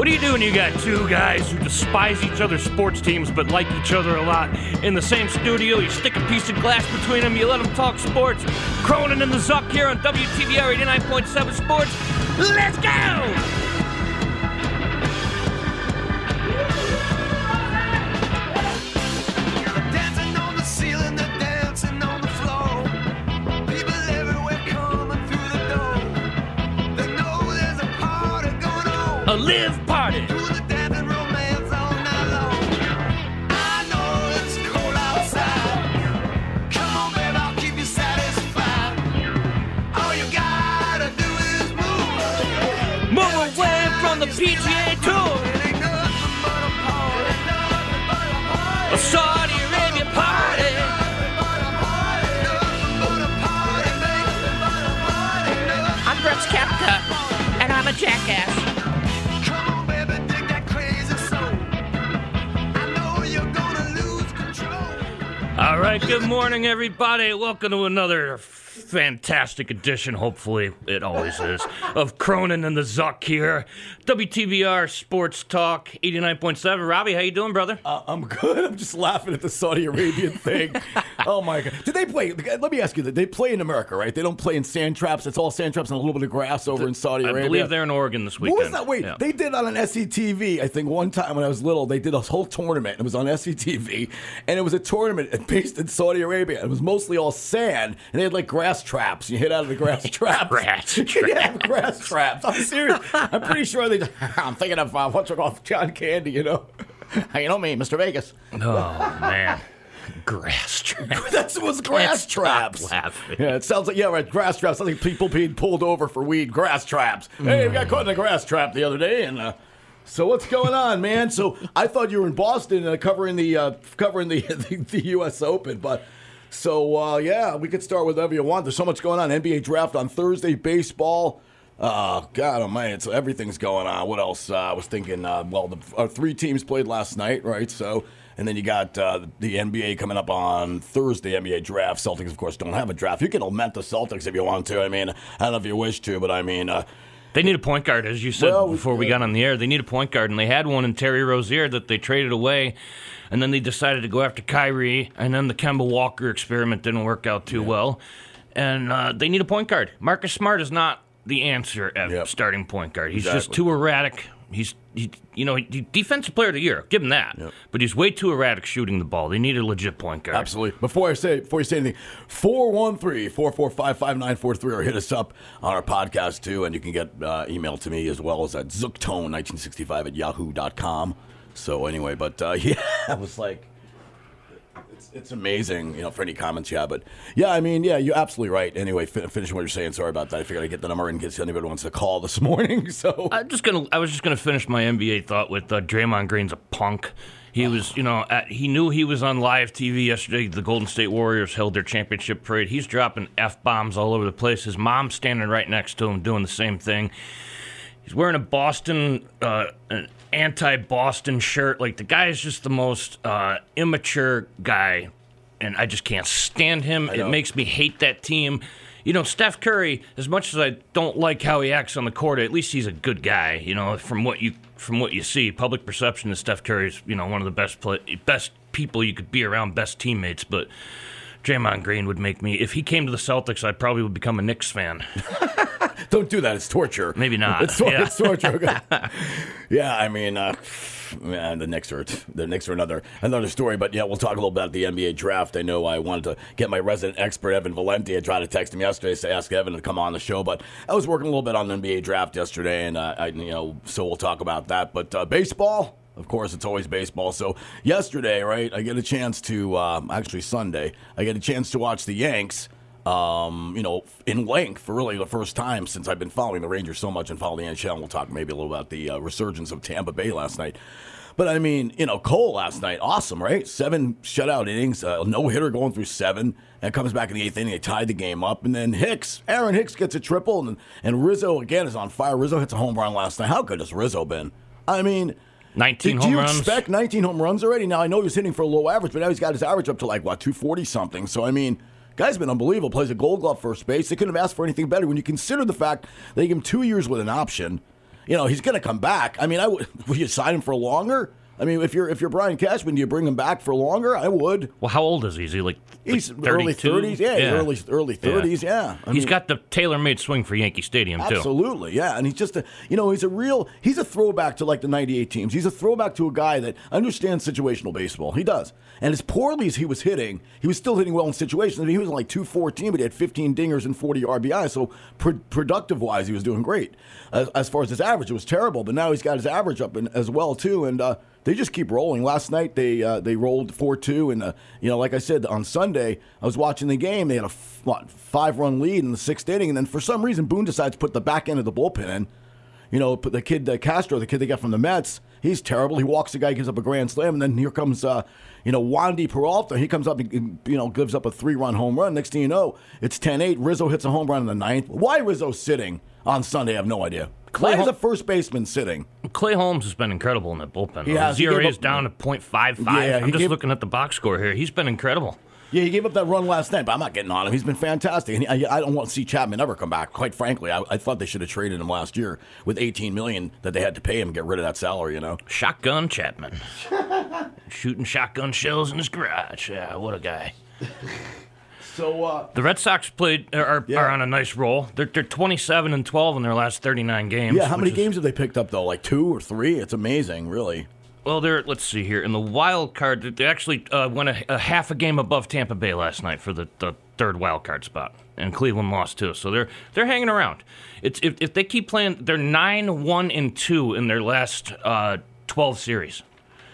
What do you do when you got two guys who despise each other's sports teams but like each other a lot? In the same studio, you stick a piece of glass between them, you let them talk sports. Cronin and the Zuck here on WTBR 89.7 Sports. Let's go! Dancing on the ceiling, they're dancing on the floor. People everywhere coming through the door. They know there's a party going on. A live party! Do the dancing romance all night long. I know it's cold outside. Come on, baby, I'll keep you satisfied. All you gotta do is move. Move away from the PGA right, good morning, everybody. Welcome to another fantastic edition, hopefully it always is, of Cronin and the Zuck here. WTBR Sports Talk 89.7. Robbie, how you doing, brother? Uh, I'm good. I'm just laughing at the Saudi Arabian thing. oh my god! Did they play? Let me ask you: they play in America? Right? They don't play in sand traps. It's all sand traps and a little bit of grass over in Saudi Arabia. I believe they're in Oregon this weekend. What was that? Wait, Yeah. they did on an SCTV. I think one time when I was little, they did a whole tournament. It was on SCTV, and it was a tournament based in Saudi Arabia. It was mostly all sand, and they had like grass traps. You hit out of the grass traps. Grass yeah, grass traps. I'm serious. I'm pretty sure they. I'm thinking of uh, what's it called, John Candy. You know, you know me, Mr. Vegas. Oh, man. Grass traps. That was grass traps. laughing. Yeah, it sounds like yeah, right. Grass traps. Sounds like people being pulled over for weed. Grass traps. Hey, we got caught in a grass trap the other day, and uh, so what's going on, man? So I thought you were in Boston uh, covering the uh, covering the, the the U.S. Open, but so uh, yeah, we could start with whatever you want. There's so much going on. NBA draft on Thursday. Baseball. Uh, God Almighty, it's, everything's going on. What else? Uh, I was thinking. Uh, well, the uh, three teams played last night, right? So, and then you got uh, the NBA coming up on Thursday. NBA draft. Celtics, of course, don't have a draft. You can lament the Celtics if you want to. I mean, I don't know if you wish to, but I mean, uh, They need a point guard, as you said Well, we- before we got on the air. They need a point guard, and they had one in Terry Rozier that they traded away, and then they decided to go after Kyrie, and then the Kemba Walker experiment didn't work out too well, and uh, they need a point guard. Marcus Smart is not the answer at Yep. starting point guard. He's just too erratic. He's, he, you know, he, defensive player of the year. Give him that. But he's way too erratic shooting the ball. They need a legit point guard. Absolutely. Before I say before you say anything, 413-445-5943 or hit us up on our podcast too, and you can get uh, email to me as well as at zooktone1965 at yahoo.com. So anyway, but uh, yeah, I was like it's, it's amazing, you know, for any comments have. But yeah, I mean, yeah, you're absolutely right. Anyway, fin- finishing what you're saying. Sorry about that. I figured I'd get the number in case anybody wants to call this morning. So I'm just gonna. I was just gonna finish my NBA thought with uh, Draymond Green's a punk. He was, you know, at, he knew he was on live TV yesterday. The Golden State Warriors held their championship parade. He's dropping f bombs all over the place. His mom's standing right next to him, doing the same thing. He's wearing a Boston, uh, an anti-Boston shirt. Like the guy is just the most uh, immature guy, and I just can't stand him. It makes me hate that team. You know, Steph Curry. As much as I don't like how he acts on the court, at least he's a good guy. You know, from what you from what you see, public perception is Steph Curry's you know one of the best play, best people you could be around, best teammates. But Draymond Green would make me. If he came to the Celtics, I probably would become a Knicks fan. Don't do that. It's torture. Maybe not. It's, tor- Yeah. it's torture. yeah, I mean, uh, man, the Knicks are the Knicks are another another story. But yeah, we'll talk a little bit about the NBA draft. I know I wanted to get my resident expert Evan Valenti. I tried to text him yesterday to ask Evan to come on the show, but I was working a little bit on the NBA draft yesterday, and uh, I, you know, so we'll talk about that. But uh, baseball. Of course, it's always baseball. So yesterday, right, I get a chance to um, actually Sunday, I get a chance to watch the Yanks um, you know, in length for really the first time since I've been following the Rangers so much and following the NHL. We'll talk maybe a little about the uh, resurgence of Tampa Bay last night. But I mean, you know, Cole last night, awesome, right? Seven shutout innings, uh, no hitter going through seven, and comes back in the eighth inning. They tied the game up, and then Hicks, Aaron Hicks gets a triple, and and Rizzo again is on fire. Rizzo hits a home run last night. How good has Rizzo been? I mean. 19 Did home you runs. expect 19 home runs already? Now I know he was hitting for a low average, but now he's got his average up to like what 240 something. So I mean, guy's been unbelievable. Plays a Gold Glove first base. They couldn't have asked for anything better when you consider the fact they gave him two years with an option. You know he's going to come back. I mean, I would. Would you sign him for longer? I mean, if you're if you're Brian Cashman, do you bring him back for longer? I would. Well, how old is he? Is he like, like He's early 30s. Yeah, he's early early 30s. Yeah, I He's mean- got the tailor-made swing for Yankee Stadium too. Absolutely, yeah. And he's just a, you know, he's a real, he's a throwback to like the 98 teams. He's a throwback to a guy that understands situational baseball. He does. And as poorly as he was hitting, he was still hitting well in situations. I mean, he was like 214, but he had 15 dingers and 40 RBI. So pro- productive wise, he was doing great. As, as far as his average, it was terrible. But now he's got his average up in, as well, too. And, uh, they just keep rolling. Last night they uh, they rolled four two, and uh, you know, like I said on Sunday, I was watching the game. They had a what, five run lead in the sixth inning, and then for some reason Boone decides to put the back end of the bullpen in. You know, put the kid uh, Castro, the kid they got from the Mets. He's terrible. He walks the guy, gives up a grand slam, and then here comes uh, you know Wandy Peralta. He comes up, and, you know, gives up a three run home run. Next thing you know, it's 10-8. Rizzo hits a home run in the ninth. Why Rizzo sitting on Sunday? I have no idea. Clay Why is a first baseman sitting? Clay Holmes has been incredible in that bullpen. He has. His He gave ERA is up- down to .55. Yeah, he I'm just gave- looking at the box score here. He's been incredible. Yeah, he gave up that run last night, but I'm not getting on him. He's been fantastic, and I, I don't want to see Chapman ever come back. Quite frankly, I, I thought they should have traded him last year with 18 million that they had to pay him, to get rid of that salary. You know, Shotgun Chapman. Shooting shotgun shells in his garage. Yeah, what a guy. so uh, The Red Sox played are, are, Yeah. are on a nice roll. They're, they're 27 and 12 in their last 39 games. yeah, how many is- games have they picked up though? Like two or three? It's amazing, really. Well, they're let's see here in the wild card. They actually uh, went a, a half a game above Tampa Bay last night for the, the third wild card spot, and Cleveland lost too. So they're they're hanging around. It's if, if they keep playing, they're nine one and two in their last uh, 12 series.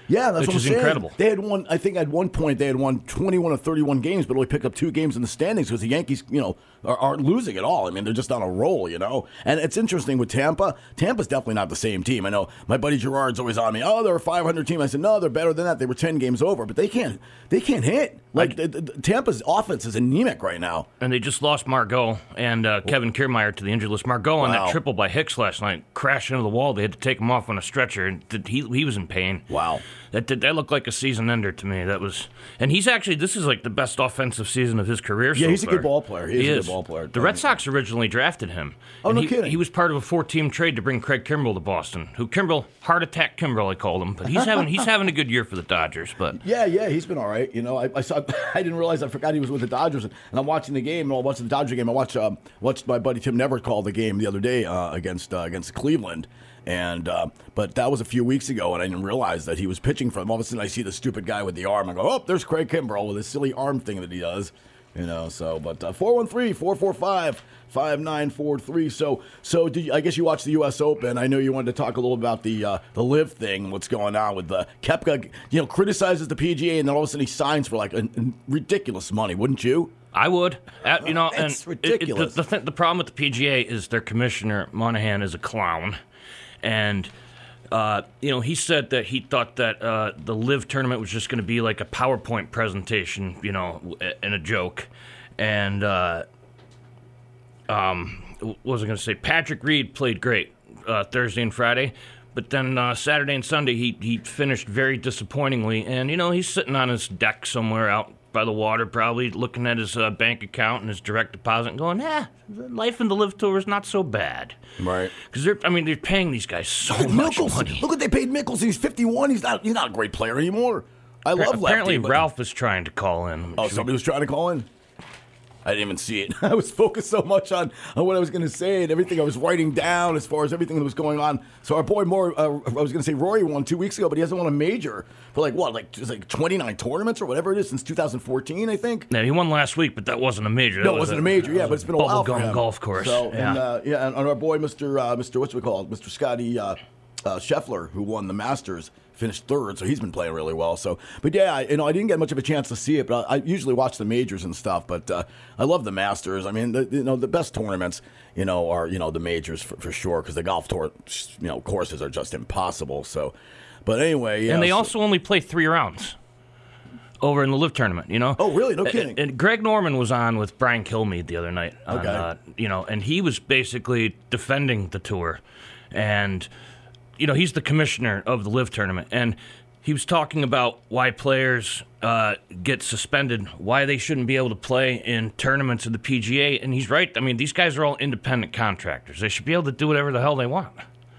Yeah, that's Which what I'm is saying. incredible. They had won. I think at one point they had won 21 or 31 games, but only picked up two games in the standings because the Yankees, you know, are, aren't losing at all. I mean, they're just on a roll, you know. And it's interesting with Tampa. Tampa's definitely not the same team. I know my buddy Gerard's always on me. Oh, they're a 500 team. I said no, they're better than that. They were 10 games over, but they can't. They can't hit. Like the- Tampa's offense is anemic right now. And they just lost Margot and uh, Kevin Kiermaier to the injured list. Margot on Wow. that triple by Hicks last night crashed into the wall. They had to take him off on a stretcher, and he he was in pain. Wow. That did, that looked like a season ender to me. That was, and he's actually this is like the best offensive season of his career. Yeah, so he's a good ball player. He is a good ball player. The Red Sox originally drafted him. Oh, no he, kidding. He was part of a four-team trade to bring Craig Kimbrel to Boston. Who Kimbrel heart attack Kimbrel I called him, but he's having he's having a good year for the Dodgers. But Yeah, yeah, he's been all right. You know, I, I saw. I didn't realize. I forgot he was with the Dodgers, and I'm watching the game. And I watched the Dodger game. I watched um, watched my buddy Tim Neverett call the game the other day uh, against uh, against Cleveland. And uh, but that was a few weeks ago, and I didn't realize that he was pitching for them. All of a sudden, I see the stupid guy with the arm. I go, "Oh, there's Craig Kimbrel with his silly arm thing that he does." You know, so but uh, 413-445-5943. So so did you, I guess you watched the U.S. Open? I know you wanted to talk a little about the uh, the LIV thing, what's going on with the Koepka. You know, criticizes the PGA, and then all of a sudden he signs for like a, a ridiculous money, wouldn't you? I would, Uh, you know, and It's it- it- ridiculous. the, the, th- the problem with the PGA is their commissioner Monahan is a clown, and uh, you know he said that he thought that uh, the LIV tournament was just going to be like a PowerPoint presentation, you know, and a joke, and uh, um, what was I going to say? Patrick Reed played great uh, Thursday and Friday. But then uh, Saturday and Sunday, he, he finished very disappointingly. And, you know, he's sitting on his deck somewhere out by the water, probably looking at his uh, bank account and his direct deposit and going, eh, life in the LIV tour is not so bad. Right. Because they're, I mean, they're paying these guys so much Mickelson, money. look what they paid Mickelson. He's 51. He's not he's not a great player anymore. I love that. Apparently, lefty, but- Ralph is trying to call in. Oh, somebody was trying to call in? I didn't even see it. I was focused so much on, on what I was going to say and everything I was writing down as far as everything that was going on. So our boy more uh, I was going to say Rory won two weeks ago, but he hasn't won a major for like what, like like 29 tournaments or whatever it is since 2014, I think. Yeah, he won last week, but that wasn't a major. No, That it was wasn't a major, yeah, but it's been a while bubblegum golf course. So, yeah. and, uh, yeah, and, and our boy Mr. Uh, Mr. What's we called Mr. Scotty uh, uh, Scheffler, who won the Masters, finished third, so he's been playing really well. So, but yeah, I, you know, I didn't get much of a chance to see it, but I, I usually watch the majors and stuff. But uh, I love the Masters. I mean, the, you know, the best tournaments, you know, are you know the majors for, for sure because the golf tour, you know, courses are just impossible. So. But anyway, yeah. and they so- also only play three rounds over in the LIV tournament. You know. Oh, really? No kidding. And Greg Norman was on with Brian Kilmeade the other night. on, Okay. uh, you know, and he was basically defending the tour, and you know he's the commissioner of the LIV tournament, and he was talking about why players uh, get suspended, why they shouldn't be able to play in tournaments of the PGA, and he's right. I mean, these guys are all independent contractors. They should be able to do whatever the hell they want.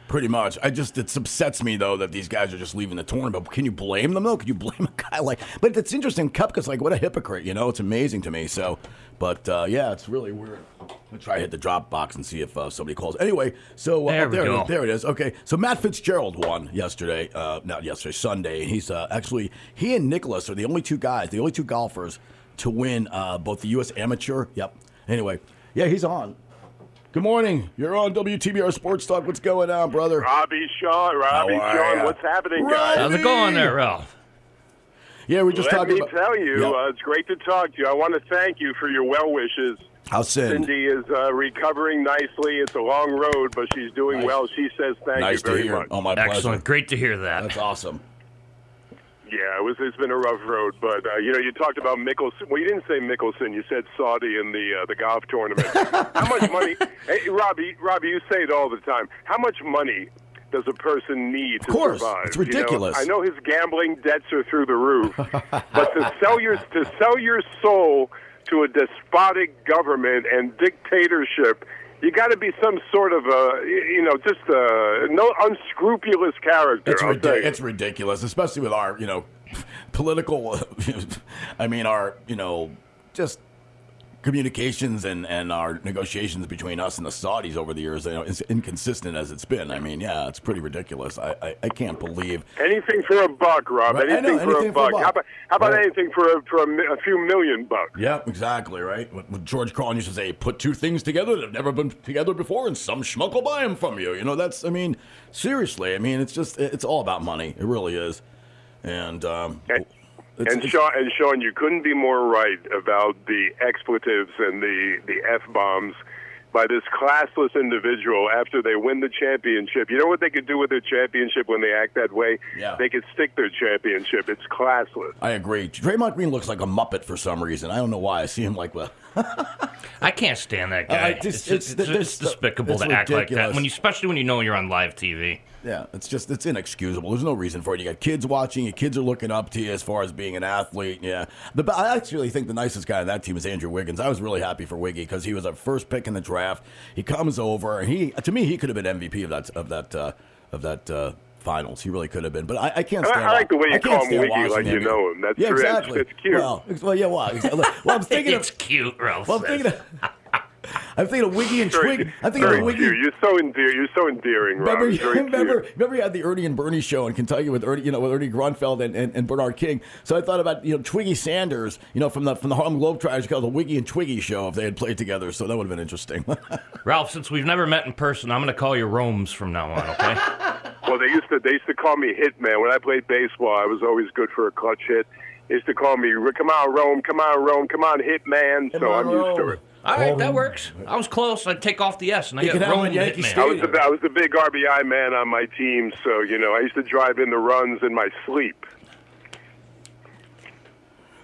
Pretty much. I just it upsets me though that these guys are just leaving the tournament. But can you blame them though? Can you blame a guy like? But it's interesting. Koepka's like what a hypocrite. You know, it's amazing to me. So, but uh, yeah, it's really weird. I'll try to hit the drop box and see if uh, somebody calls. Anyway, so uh, There oh, we there, go. there it is. Okay, so Matt Fitzgerald won yesterday. Uh, not yesterday, Sunday. He's uh, actually he and Nicklaus are the only two guys, the only two golfers to win uh, both the U.S. Amateur. Yep. Anyway, yeah, he's on. Good morning. You're on WTBR Sports Talk. What's going on, brother? Robbie Shaw, Robbie Shaw, ya? what's happening, Robbie! guys? How's it going there, Ralph? Yeah, we're just Let talking me about. tell you, Yeah. uh, it's great to talk to you. I want to thank you for your well wishes. How's Cindy? Cindy is uh, recovering nicely. It's a long road, but she's doing Nice. well. She says thank Nice you to very hear. much. Oh, my pleasure. Excellent. Great to hear that. That's awesome. Yeah, it was. It's been a rough road, but uh, you know, you talked about Mickelson. Well, you didn't say Mickelson. You said Saudi in the uh, the golf tournament. How much money? Hey, Robbie, Robbie, you say it all the time. How much money does a person need to course. survive? It's You know, ridiculous. I know his gambling debts are through the roof, but to sell your to sell your soul to a despotic government and dictatorship. You got to be some sort of a, you know, just a no unscrupulous character. It's, ridic- it's ridiculous, especially with our, you know, political. I mean, our, you know, just communications and, and our negotiations between us and the Saudis over the years. You know, as inconsistent as it's been. I mean, yeah, it's pretty ridiculous. I, I, I can't believe. Anything for a buck, Rob. Right, I know, Anything, for, anything a for a buck. How about, how about Right. anything for a, for a, a few million bucks? Yeah, exactly, right? What, what George Carlin used to say, put two things together that have never been together before, and some schmuck will buy them from you. You know, that's, I mean, seriously, I mean, it's just, it's all about money. It really is. And, um, And, it's- and Sean, and Sean, you couldn't be more right about the expletives and the the f bombs by this classless individual after they win the championship. You know what they could do with their championship when they act that way? Yeah. They could stick their championship. It's classless. I agree. Draymond Green looks like a Muppet for some reason. I don't know why. I see him like, well, I can't stand that uh, guy. I it's, just- it's, it's- it's, there's- despicable it's to act like that, when you, especially when you know you're on live TV. Yeah, it's just, it's inexcusable. There's no reason for it. You got kids watching. Your kids are looking up to you as far as being an athlete. Yeah. The, I actually think the nicest guy on that team is Andrew Wiggins. I was really happy for Wiggy because he was a first pick in the draft. He comes over, and he, to me, he could have been MVP of that, of that, uh, of that, uh, finals. He really could have been, but I, I can't I- stand. I like the way you can't call him Wiggy like you know him. That's yeah, true. It's- exactly. it's cute. Well, well, yeah, well, exactly. well, I'm thinking it's of. cute, Ralph. Well, I'm thinking of. I'm thinking of Wiggy and Very, Twig. I'm thinking very of Wiggy. cute. You're so endearing. You're so endearing, Rob. Remember, It's very remember, cute. remember, you had the Ernie and Bernie show in Kentucky with Ernie, you know, with Ernie Grunfeld and, and, and Bernard King. So I thought about you know Twiggy Sanders, you know, from the from the Harlem Globetrotters, called the Wiggy and Twiggy show if they had played together. So that would have been interesting. Ralph, since we've never met in person, I'm going to call you Romes from now on, okay? Well, they used to they used to call me Hitman when I played baseball. I was always good for a clutch hit. They used to call me, "Come on, Rome! Come on, Rome! Come on, Hitman!" So I'm used to it. All right, that works. I was close. I'd take off the S and I You get can have him Rome at Yankee Hitman. I was the I was the big RBI man on my team, so you know I used to drive in the runs in my sleep.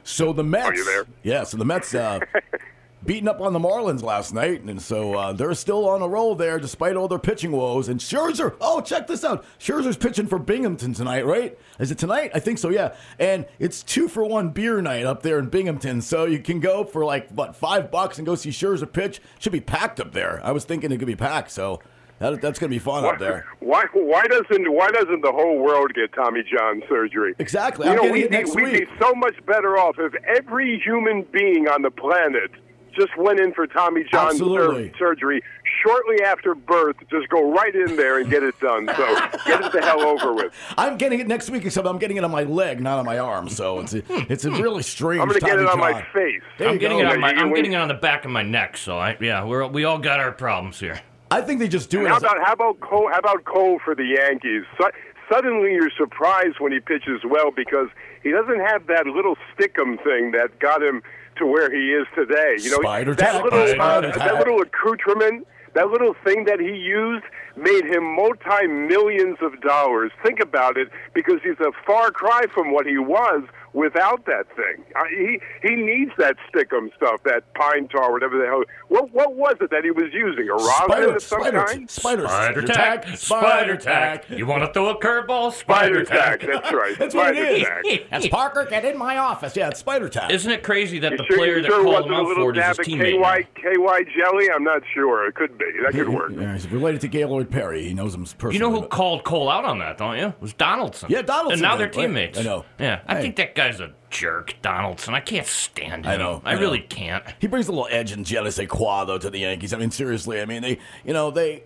so the Mets, Are you there? Yeah, so the Mets uh, beating up on the Marlins last night, and so uh, they're still on a roll there despite all their pitching woes. And Scherzer, oh, check this out, Scherzer's pitching for Binghamton tonight, right? Is it tonight? I think so, yeah. And it's two for one beer night up there in Binghamton, so you can go for like what five bucks and go see Scherzer pitch. Should be packed up there. I was thinking it could be packed, so that, that's gonna be fun up there. Why why doesn't why doesn't the whole world get Tommy John surgery? Exactly. You I'm know, getting we'd it be, next we'd be so much better off if every human being on the planet just went in for Tommy John Absolutely. sur- surgery shortly after birth. Just go right in there and get it done. So get it the hell over with. I'm getting it next week, except I'm getting it on my leg, not on my arm. So it's a, it's a hmm. really strange. I'm going to get Tommy it on my John. face. There I'm getting go. it on my You- I'm getting it on the back of my neck, so I yeah, we're we all got our problems here. I think they just do And it. how As a, about how about Cole? How about Cole for the Yankees? Su- suddenly, you're surprised when he pitches well because he doesn't have that little stickum thing that got him to where he is today. You know, Spider that little uh, that little accoutrement, that little thing that he used made him multi millions of dollars. Think about it, because he's a far cry from what he was without that thing. Uh, he he needs that stickum stuff, that pine tar, whatever the hell. What what was it that he was using? A rosin Spider, of some spider, kind? spider, Spider tack, spider tack. You want to throw a curveball? Spider Spider tack. tack. That's right. That's what spider it is. tack. That's Parker. Get in my office. Yeah, it's spider tack. Isn't it crazy that the Sure, player that sure called him out for it is his teammate? KY, KY jelly? I'm not sure. It could be. That could work. Yeah, he's related to Gaylord Perry. He knows him personally. You know who but- called Cole out on that, don't you? It was Donaldson. Yeah, Donaldson And now they're right. teammates. I know. Yeah, I Hey. think that guy's a jerk, Donaldson. I can't stand him. I know, I, I know. really can't. He brings a little edge and je ne sais quoi, though, to the Yankees. I mean, seriously. I mean, they, you know, they,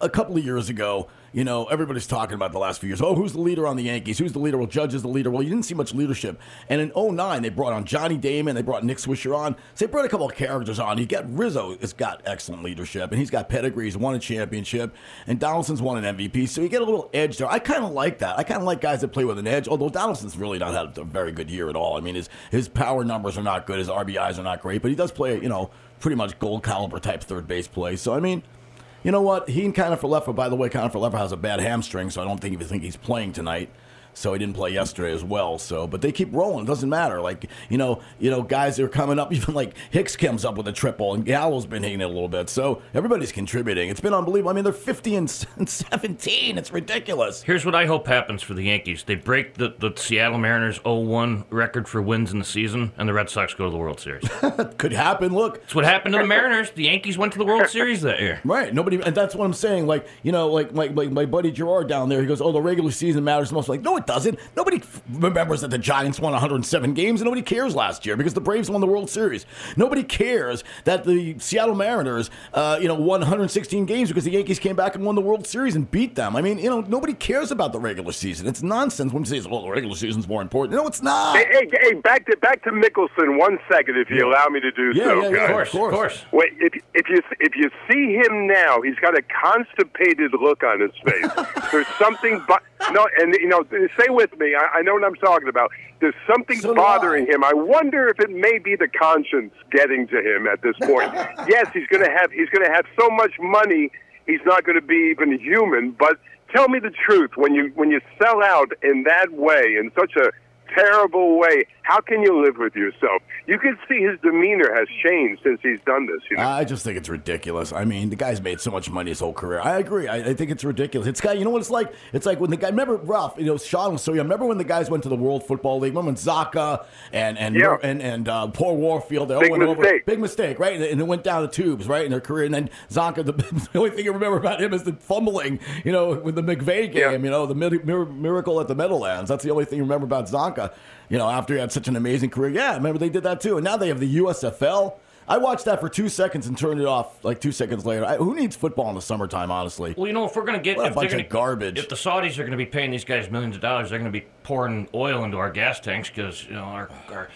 a couple of years ago, you know, everybody's talking about the last few years. Oh, who's the leader on the Yankees? Who's the leader? Well, Judge is the leader. Well, you didn't see much leadership. And in 09, they brought on Johnny Damon. They brought Nick Swisher on. So they brought a couple of characters on. You got Rizzo has got excellent leadership, and he's got pedigree. He's won a championship, and Donaldson's won an MVP. So you get a little edge there. I kind of like that. I kind of like guys that play with an edge, although Donaldson's really not had a very good year at all. I mean, his, his power numbers are not good. His RBIs are not great, but he does play, you know, pretty much gold caliber type third base play. So, I mean, you know what? He and Connor Lefa, by the way, Connor Lefa has a bad hamstring, so I don't think even think he's playing tonight. So he didn't play yesterday as well. So, but they keep rolling. It doesn't matter. Like you know, you know, guys are coming up. Even like Hicks comes up with a triple, and Gallo's been hitting it a little bit. So everybody's contributing. It's been unbelievable. I mean, they're fifty and seventeen. It's ridiculous. Here's what I hope happens for the Yankees. They break the, the Seattle Mariners 0-1 record for wins in the season, and the Red Sox go to the World Series. Could happen. Look, it's what happened to the Mariners. The Yankees went to the World Series that year. Right. Nobody, and that's what I'm saying. Like, you know, like, like, like my buddy Gerard down there, he goes, "Oh, the regular season matters most." Like, no, it doesn't. Nobody f- remembers that the Giants won 107 games, and nobody cares last year because the Braves won the World Series. Nobody cares that the Seattle Mariners, uh, you know, won 116 games because the Yankees came back and won the World Series and beat them. I mean, you know, nobody cares about the regular season. It's nonsense when you say, "Well, the regular season's more important." No, it's not. Hey, hey, hey, back to back to Mickelson. One second, if you allow me to do Yeah, so. yeah, yeah. Of course, of course. Wait, if if you if you see him now, he's got a constipated look on his face. There's something, but no, and you know, stay with me. I, I know what I'm talking about. There's something So bothering him. I wonder if it may be the conscience getting to him at this point. yes, he's going to have he's going to have so much money, he's not going to be even human. But tell me the truth: when you when you sell out in that way, in such a terrible way, how can you live with yourself? You can see his demeanor has changed since he's done this. You know. I just think it's ridiculous. I mean, the guy's made so much money his whole career. I agree. I, I think it's ridiculous. It's guy. You know what it's like? It's like when the guy. Remember Ralph? You know, Sean was so young. Remember when the guys went to the World Football League? Remember when Csonka and and Yeah. and and uh, Paul Warfield? They all Big went over. mistake. Big mistake, right? And, and it went down the tubes, right, in their career. And then Csonka. The, the only thing you remember about him is the fumbling. You know, with the McVay game. Yeah. You know, the mir- mir- miracle at the Meadowlands. That's the only thing you remember about Csonka. You know, after he had such an amazing career. Yeah, remember they did that too. And now they have the USFL. I watched that for two seconds and turned it off like two seconds later. I, who needs football in the summertime, honestly? Well, you know, if we're going to get What a if they're bunch of gonna, garbage. if the Saudis are going to be paying these guys millions of dollars, they're going to be pouring oil into our gas tanks because you know our. our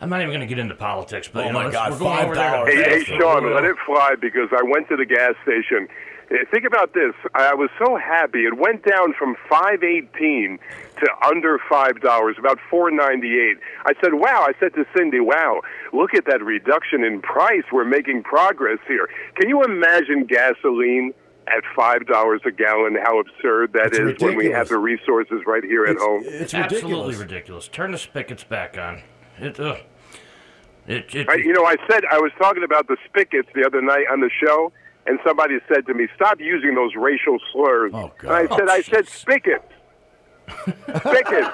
I'm not even going to get into politics, but Oh you know, my God, we're going over there $5. Hey, hey. Sean, let it fly because I went to the gas station. Eh, Think about this. I was so happy. It went down from five eighteen to under five dollars, about four ninety eight. I said, "Wow!" I said to Cindy, "Wow! Look at that reduction in price. We're making progress here." Can you imagine gasoline? At five dollars a gallon, how absurd that It's is when we have the resources right here at home. it's Absolutely ridiculous. ridiculous. Turn the spigots back on. It, uh, it, it, I, you know, I said I was talking about the spigots the other night on the show, and somebody said to me, "Stop using those racial slurs." Oh, and I said, "I said spigots." spigots.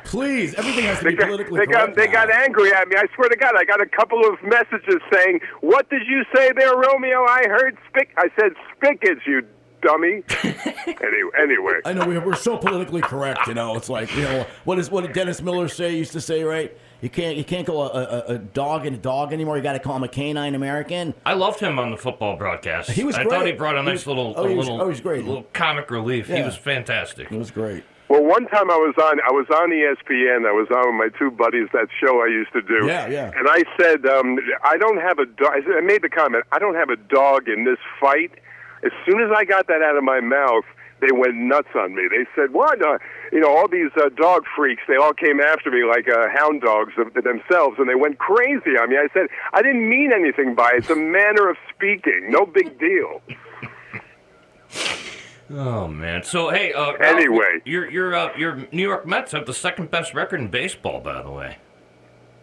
Please, everything has to They be got, politically they got correct they got angry at me. I swear to God, I got a couple of messages saying, "What did you say there, Romeo?" I heard spic. I said spigots, you dummy. anyway, anyway. I know we, we're so politically correct. You know, it's like you know what is what did Dennis Miller say? Used to say right. You can't you can't go a, a, a dog and a dog anymore. You got to call him a canine American. I loved him on the football broadcast. He was I thought great. he brought a nice was- little, oh, a he was- little, oh, he's great. little comic relief. He was fantastic. It was great. Well, one time I was on I was on ESPN. I was on with my two buddies. That show I used to do. Yeah, yeah. And I said, um, I don't have a dog. I said- I made the comment. I don't have a dog in this fight. As soon as I got that out of my mouth, they went nuts on me. They said, "What? Uh, you know, all these uh, dog freaks. They all came after me like uh, hound dogs of themselves, and they went crazy on me." I said, "I didn't mean anything by it. It's a manner of speaking. No big deal." Oh man. So hey, uh, Ralph, Anyway. your your uh, your New York Mets have the second best record in baseball, by the way.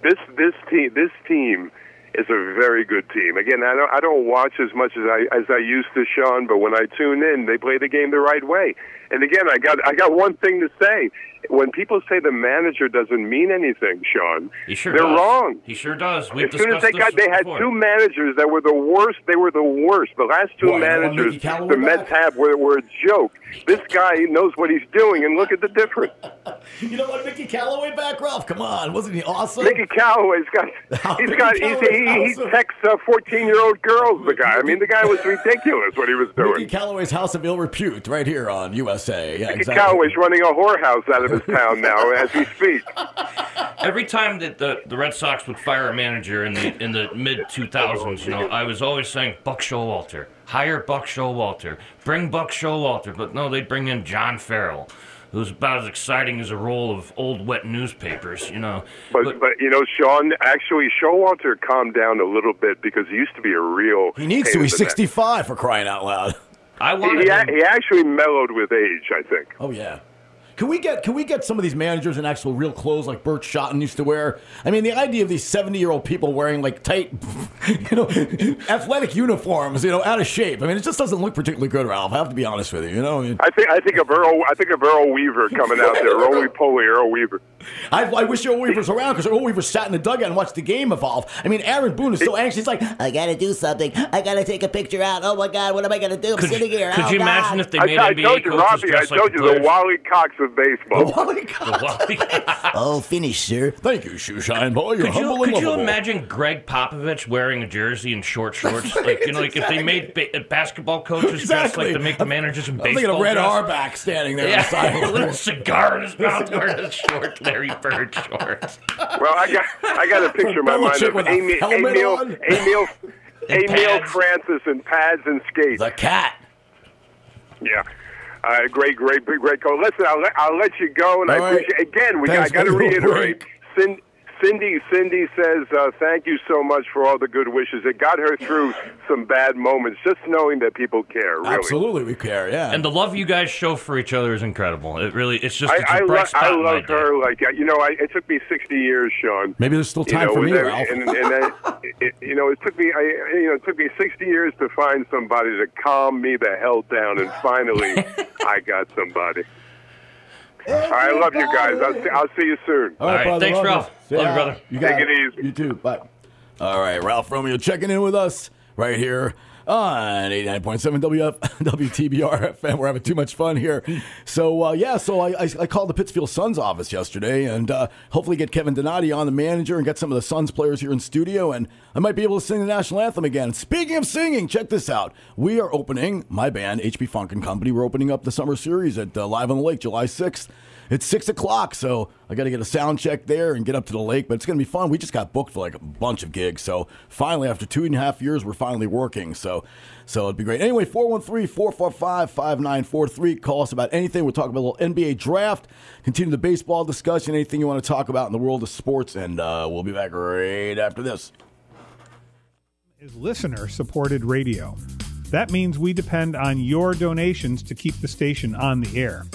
this this team this team is a very good team. Again, I don't I don't watch as much as I as I used to, Sean. But when I tune in, they play the game the right way. And again, I got I got one thing to say. When people say the manager doesn't mean anything, Sean, sure they're does. wrong. He sure does. We've As soon as they got, they had before. two managers that were the worst. They were the worst. The last two What, you don't want managers the Mets have were, were a joke. This guy knows what he's doing, and look at the difference. You know what, Mickey Callaway back, Ralph? Come on, wasn't he awesome? Mickey Callaway's got he's got he's, he, he texts uh, fourteen year old girls. The guy. I mean, the guy was ridiculous what he was doing. Mickey. Callaway's House of Ill Repute, right here on USA. Yeah, Mickey exactly. Callaway's running a whorehouse out of his town now as we speak. Every time that the, the Red Sox would fire a manager in the in the mid 2000s, you know, I was always saying Buck Showalter, hire Buck Showalter, bring Buck Showalter, but no, they'd bring in John Farrell, who's about as exciting as a roll of old wet newspapers, you know. But but you know, Sean, actually, Showalter calmed down a little bit because he used to be a real. He needs to. in He's the neck. 65 for crying out loud. I He, he, he actually mellowed with age, I think. Oh yeah. Can we get can we get some of these managers in actual real clothes like Burt Shotton used to wear? I mean, the idea of these seventy year old people wearing like tight, you know, athletic uniforms, you know, out of shape. I mean, it just doesn't look particularly good, Ralph. I have to be honest with you. You know, I, mean, I think I think of Earl. I think of Earl Weaver coming out there. Roly poly, Earl Weaver. I, I wish Earl Weaver's around because Earl Weaver sat in the dugout and watched the game evolve. I mean, Aaron Boone is so anxious. He's like, I gotta do something. I gotta take a picture out. Oh my god, what am I gonna do? I'm could, sitting here. could oh you god. imagine if they made I NBA told you, coaches Robbie. I dress like told you, the players? Wally Cox of baseball. "Oh my God." Oh, finish, sir. Thank you, shoeshine boy. You're Could humble you, and could you imagine Gregg Popovich wearing a jersey and short shorts? Like you know, like if they made ba- basketball coaches dress like to make the managers in I'm baseball thinking of Red dress? Auerbach standing there. Yeah, on the a little cigar in his mouth, wearing his short Larry Bird shorts. Well, I got I got a picture in my mind of with a Emil Emil? Emil, Emile. Francis in pads and skates. the cat. Yeah. Uh, great, great, great, great call. Listen, I'll let, I'll let you go, and I All right. appreciate. Again, we Thanks, I got to reiterate. Cin- Cindy, Cindy says uh, thank you so much for all the good wishes. It got her through some bad moments, just knowing that people care. Really, Absolutely, we care. Yeah. And the love you guys show for each other is incredible. It really, it's just it's I, a I, bright lo- spot I in my love day. her. Like uh, you know, I, it took me sixty years, Sean. Maybe there's still You time know, for me, and, Ralph. and, and it, you know, it took me, I, you know, it took me 60 years to find somebody to calm me the hell down, and finally, I got somebody. All right, I love you guys. I'll see, I'll see you soon. All All right, brother, thanks, love. Ralph. See Love you, brother. You got Take it easy. You too. Bye. All right, Ralph Romeo checking in with us right here on 89.7 WF, WTBR FM. We're having too much fun here. So, uh, yeah, so I, I, I called the Pittsfield Suns office yesterday and uh, hopefully get Kevin Donati on, the manager, and get some of the Suns players here in studio. And I might be able to sing the national anthem again. Speaking of singing, check this out. We are opening, my band, HB Funk and Company, we're opening up the summer series at uh, Live on the Lake July 6th. It's six o'clock, so I got to get a sound check there and get up to the lake. But it's going to be fun. We just got booked for like a bunch of gigs, so finally, after two and a half years, we're finally working. So, so it'd be great. Anyway, 413-445-5943. Call us about anything. We'll talk about a little NBA draft, continue the baseball discussion, anything you want to talk about in the world of sports, and uh, we'll be back right after this. is listener supported radio. That means we depend on your donations to keep the station on the air.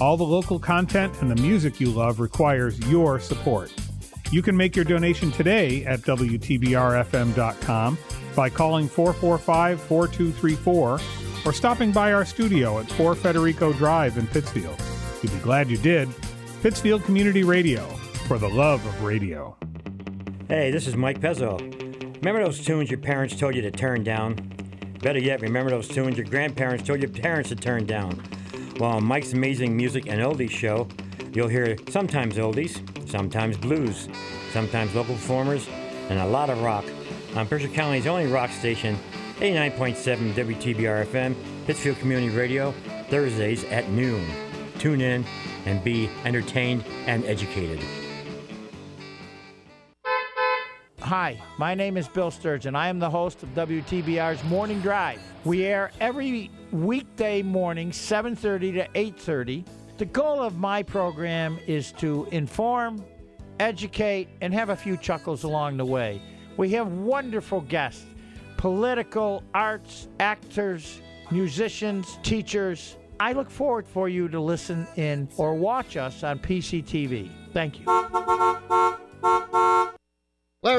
All the local content and the music you love requires your support. You can make your donation today at WTBRFM.com by calling 445 4234 or stopping by our studio at 4 Federico Drive in Pittsfield. You'll be glad you did. Pittsfield Community Radio, for the love of radio. Hey, this is Mike Pezzo. Remember those tunes your parents told you to turn down? Better yet, remember those tunes your grandparents told your parents to turn down? Well, on Mike's Amazing Music and Oldies show, you'll hear sometimes oldies, sometimes blues, sometimes local performers, and a lot of rock on Mercer County's only rock station, 89.7 WTBR FM, Pittsfield Community Radio, Thursdays at noon. Tune in and be entertained and educated. Hi, my name is Bill Sturgeon. I am the host of WTBR's Morning Drive. We air every weekday morning, 7:30 to 8:30. The goal of my program is to inform, educate, and have a few chuckles along the way. We have wonderful guests, political, arts, actors, musicians, teachers. I look forward for you to listen in or watch us on PCTV. Thank you.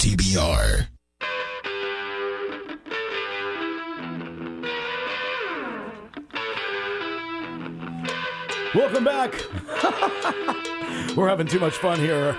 WTBR. Welcome back. We're having too much fun here.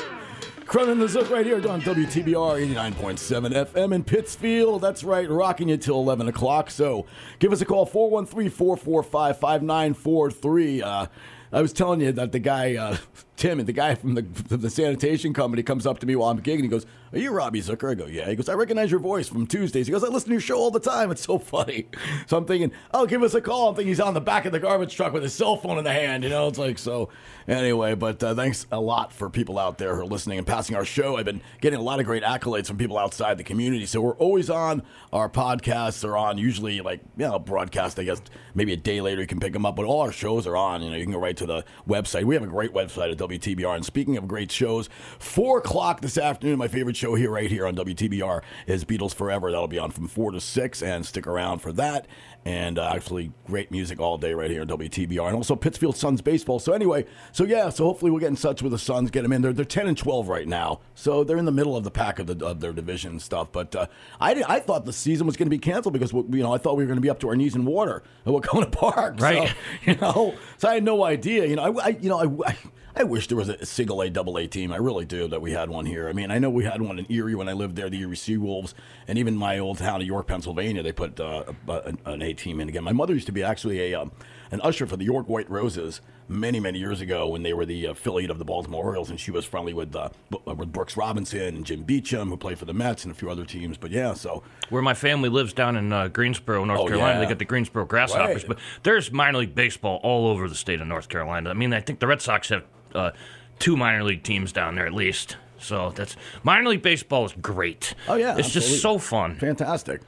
Cronin the Zook right here on WTBR 89.7 FM in Pittsfield. That's right, rocking you till 11 o'clock. So give us a call, 413 445 5943. Uh, I was telling you that the guy, uh, Tim, and the guy from the, the sanitation company comes up to me while I'm gigging. He goes, Are you Robbie Zucker? I go, Yeah. He goes, I recognize your voice from Tuesdays. He goes, I listen to your show all the time. It's so funny. So I'm thinking, Oh, give us a call. I'm thinking he's on the back of the garbage truck with his cell phone in the hand. You know, it's like, so anyway, but uh, thanks a lot for people out there who are listening and passing our show. I've been getting a lot of great accolades from people outside the community. So we're always on. Our podcasts are on, usually like, you know, broadcast, I guess, maybe a day later you can pick them up, but all our shows are on. You know, you can go right to the website. We have a great website at WTBR. And speaking of great shows, four o'clock this afternoon, my favorite show here, right here on WTBR, is Beatles Forever. That'll be on from four to six, and stick around for that. And uh, actually, great music all day right here on WTBR, and also Pittsfield Suns baseball. So anyway, so yeah, so hopefully we'll get in touch with the Suns, get them in. They're they're ten and twelve right now, so they're in the middle of the pack of the of their division and stuff. But uh, I I thought the season was going to be canceled because you know I thought we were going to be up to our knees in water at Wahconah Park. Right. So, you know, so I had no idea. You know, I, I you know I. I I wish there was a single A double A team. I really do that we had one here. I mean, I know we had one in Erie when I lived there, the Erie Seawolves, and even my old town of York, Pennsylvania, they put uh, a- an, an A team in again. My mother used to be actually a um, an usher for the York White Roses many many years ago when they were the affiliate of the Baltimore Orioles, and she was friendly with uh, with Brooks Robinson and Jim Beauchamp, who played for the Mets and a few other teams. But yeah, so Where my family lives down in uh, Greensboro, North Oh, Carolina, yeah. they got the Greensboro Grasshoppers. Right. But there's minor league baseball all over the state of North Carolina. I mean, I think the Red Sox have uh, two minor league teams down there at least. So that's minor league baseball is great. Oh, yeah, it's just so fun, fantastic.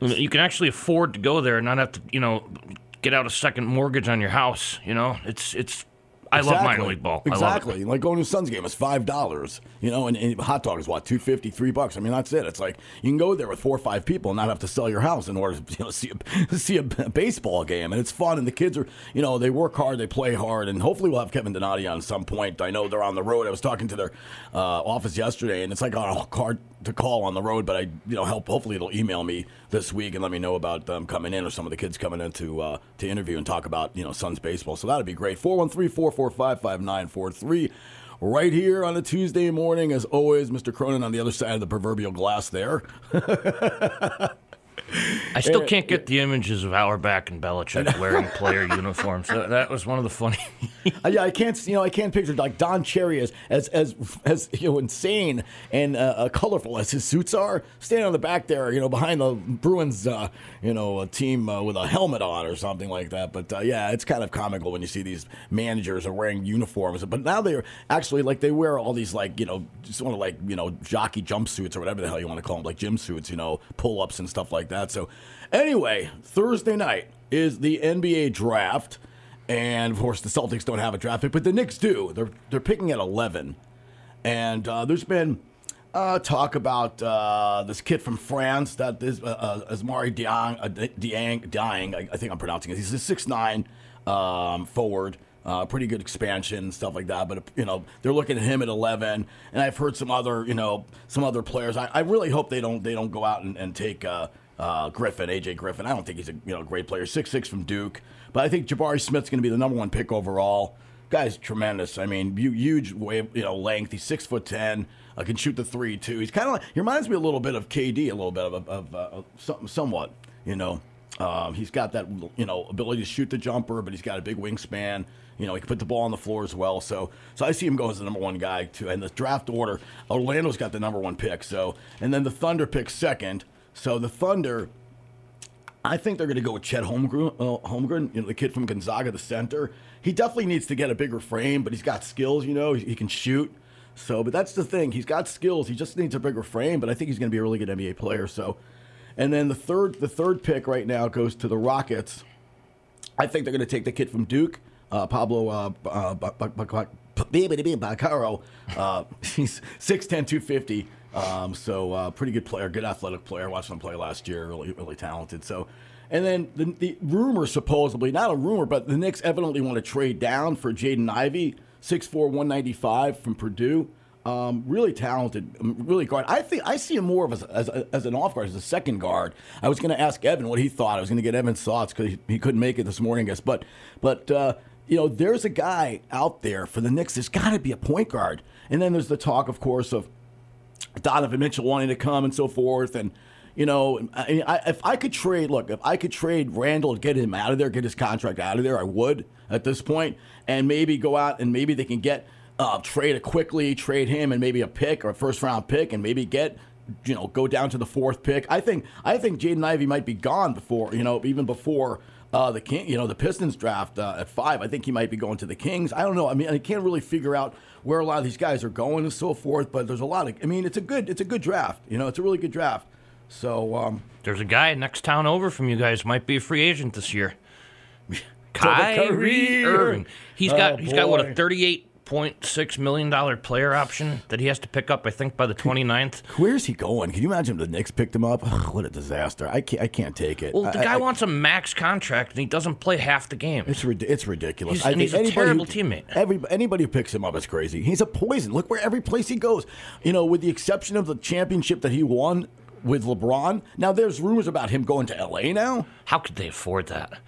You can actually afford to go there and not have to, you know, get out a second mortgage on your house. You know, it's it's. I love minor league ball. I love it. Exactly. Like going to a Suns game is five dollars. You know, and, and hot dog is what two fifty, three bucks. I mean, that's it. It's like you can go there with four or five people and not have to sell your house in order to you know see a, see a baseball game, and it's fun. And the kids are you know they work hard, they play hard, and hopefully we'll have Kevin Donati on some point. I know they're on the road. I was talking to their uh, office yesterday, and it's like on a hard to call on the road, but I you know help. Hopefully it'll email me this week and let me know about them coming in or some of the kids coming in to uh, to interview and talk about you know Suns baseball. So that'd be great. 413-445-5943. Right here on a Tuesday morning, as always, Mr. Cronin on the other side of the proverbial glass there. I still can't get the images of Auerbach and Belichick wearing player uniforms. That, that was one of the funny. Yeah, I can't, you know, I can't picture like Don Cherry as as as, as you know insane and uh, uh, colorful as his suits are, standing on the back there, you know, behind the Bruins, uh, you know, a team uh, with a helmet on or something like that. But uh, yeah, it's kind of comical when you see these managers are wearing uniforms. But now they're actually like they wear all these like you know just sort of like you know jockey jumpsuits or whatever the hell you want to call them, like gym suits, you know, pull ups and stuff like that. So anyway, Thursday night is the NBA draft. And of course, the Celtics don't have a draft pick, but the Knicks do. They're they're picking at eleven, and uh, there's been uh, talk about uh, this kid from France that is uh, uh, Ousmane Dieng, uh, Dieng, Dieng. I, I think I'm pronouncing it. He's a six nine um, forward. Uh, pretty good expansion stuff like that, but you know they're looking at him at 11, and I've heard some other you know some other players. I, I really hope they don't they don't go out and, and take uh, uh, Griffin, AJ Griffin. I don't think he's a you know great player, six six from Duke, but I think Jabari Smith's going to be the number one pick overall. Guy's tremendous. I mean, huge you know, length. He's six foot ten. Uh, can shoot the three too. He's kind of like he reminds me a little bit of KD, a little bit of, of uh, somewhat. You know, um, he's got that you know ability to shoot the jumper, but he's got a big wingspan. You know, he can put the ball on the floor as well. So, so I see him go as the number one guy too. And the draft order, Orlando's got the number one pick. So, and then the Thunder pick second. So the Thunder, I think they're going to go with Chet Holmgren, uh, Holmgren, you know, the kid from Gonzaga, the center. He definitely needs to get a bigger frame, but he's got skills. You know, he, he can shoot. So, but that's the thing. He's got skills. He just needs a bigger frame. But I think he's going to be a really good NBA player. So, and then the third, the third pick right now goes to the Rockets. I think they're going to take the kid from Duke, uh, Pablo uh, uh, Ba- Ba- Ba- Ba- Banchero. Uh, he's 6'10", 250. Um, so uh, pretty good player, good athletic player. Watched him play last year, really, really talented. So, and then the, the rumor supposedly, not a rumor, but the Knicks evidently want to trade down for Jaden Ivey, 6'4", 195 from Purdue. Um, really talented, um, really guard. I think I see him more of as, as, as an off guard, as a second guard. I was going to ask Evan what he thought. I was going to get Evan's thoughts because he, he couldn't make it this morning, I guess. But but uh, you know, there's a guy out there for the Knicks. There's got to be a point guard, and then there's the talk, of course, of Donovan Mitchell wanting to come and so forth, and. You know, I, I, if I could trade, look, if I could trade Randle and get him out of there, get his contract out of there, I would at this point, and maybe go out and maybe they can get uh, trade it quickly, trade him and maybe a pick or a first round pick, and maybe get you know go down to the fourth pick. I think I think Jaden Ivey might be gone before you know even before. Uh, the king, you know, the Pistons draft uh, at five. I think he might be going to the Kings. I don't know. I mean, I can't really figure out where a lot of these guys are going and so forth. But there's a lot of. I mean, it's a good, it's a good draft. You know, it's a really good draft. So um, There's a guy next town over from you guys might be a free agent this year. Kyrie. Irving. He's got Oh, he's got what a boy. Thirty-eight point six million dollar player option that he has to pick up. I think by the 29th. where's he going? Can you imagine the Knicks picked him up? what a disaster! I can't, I can't take it. Well, the I- guy I- wants a max contract and he doesn't play half the game. It's rid- it's ridiculous. He's- and he's a terrible who, teammate. Every anybody who picks him up is crazy. He's a poison. Look where every place he goes. You know, with the exception of the championship that he won with LeBron. Now there's rumors about him going to L.A. now. How could they afford that?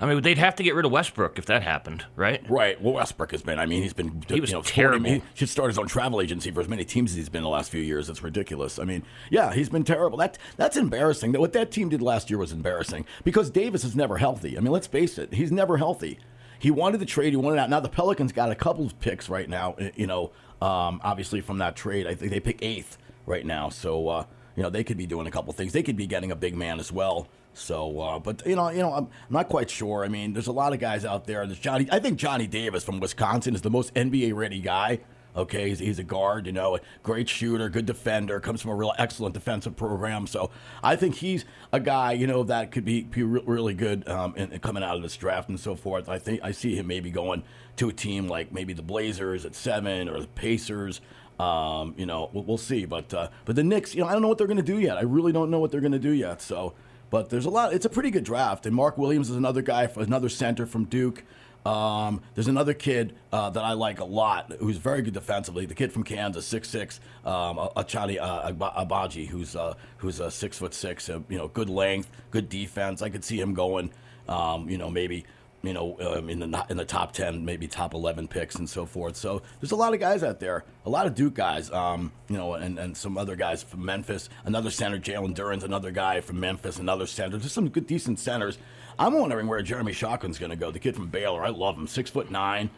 I mean, they'd have to get rid of Westbrook if that happened, right? Right. Well, Westbrook has been. I mean, he's been. He was you know, 40 terrible. He should start his own travel agency for as many teams as he's been the last few years. It's ridiculous. I mean, yeah, he's been terrible. That that's embarrassing. That what that team did last year was embarrassing because Davis is never healthy. I mean, let's face it, he's never healthy. He wanted the trade. He wanted out. Now the Pelicans got a couple of picks right now. You know, um, obviously from that trade, I think they pick eighth right now. So uh, you know they could be doing a couple things. They could be getting a big man as well. So, uh, but you know, you know, I'm, I'm not quite sure. I mean, there's a lot of guys out there. There's Johnny. I think Johnny Davis from Wisconsin is the most NBA ready guy. Okay, he's, he's a guard, you know, great shooter, good defender, comes from a real excellent defensive program. So I think he's a guy, you know, that could be, be re- really good um, in, in coming out of this draft and so forth. I think I see him maybe going to a team like maybe the Blazers at seven or the Pacers. Um, you know, we'll, we'll see. But uh, but the Knicks, you know, I don't know what they're going to do yet. I really don't know what they're going to do yet. So, but there's a lot. It's a pretty good draft. And Mark Williams is another guy, another center from Duke. Um, there's another kid uh, that I like a lot who's very good defensively. The kid from Kansas, six six, um, Achani uh, Agbaji, who's uh, who's a six foot six. You know, good length, good defense. I could see him going. Um, you know, maybe you know um, in the in the top ten, maybe top eleven picks and so forth. So there's a lot of guys out there, a lot of Duke guys. Um, you know, and, and some other guys from Memphis. Another center, Jalen Duren's another guy from Memphis. Another center. Just some good, decent centers. I'm wondering where Jeremy Sochan's going to go. The kid from Baylor. I love him. Six foot nine.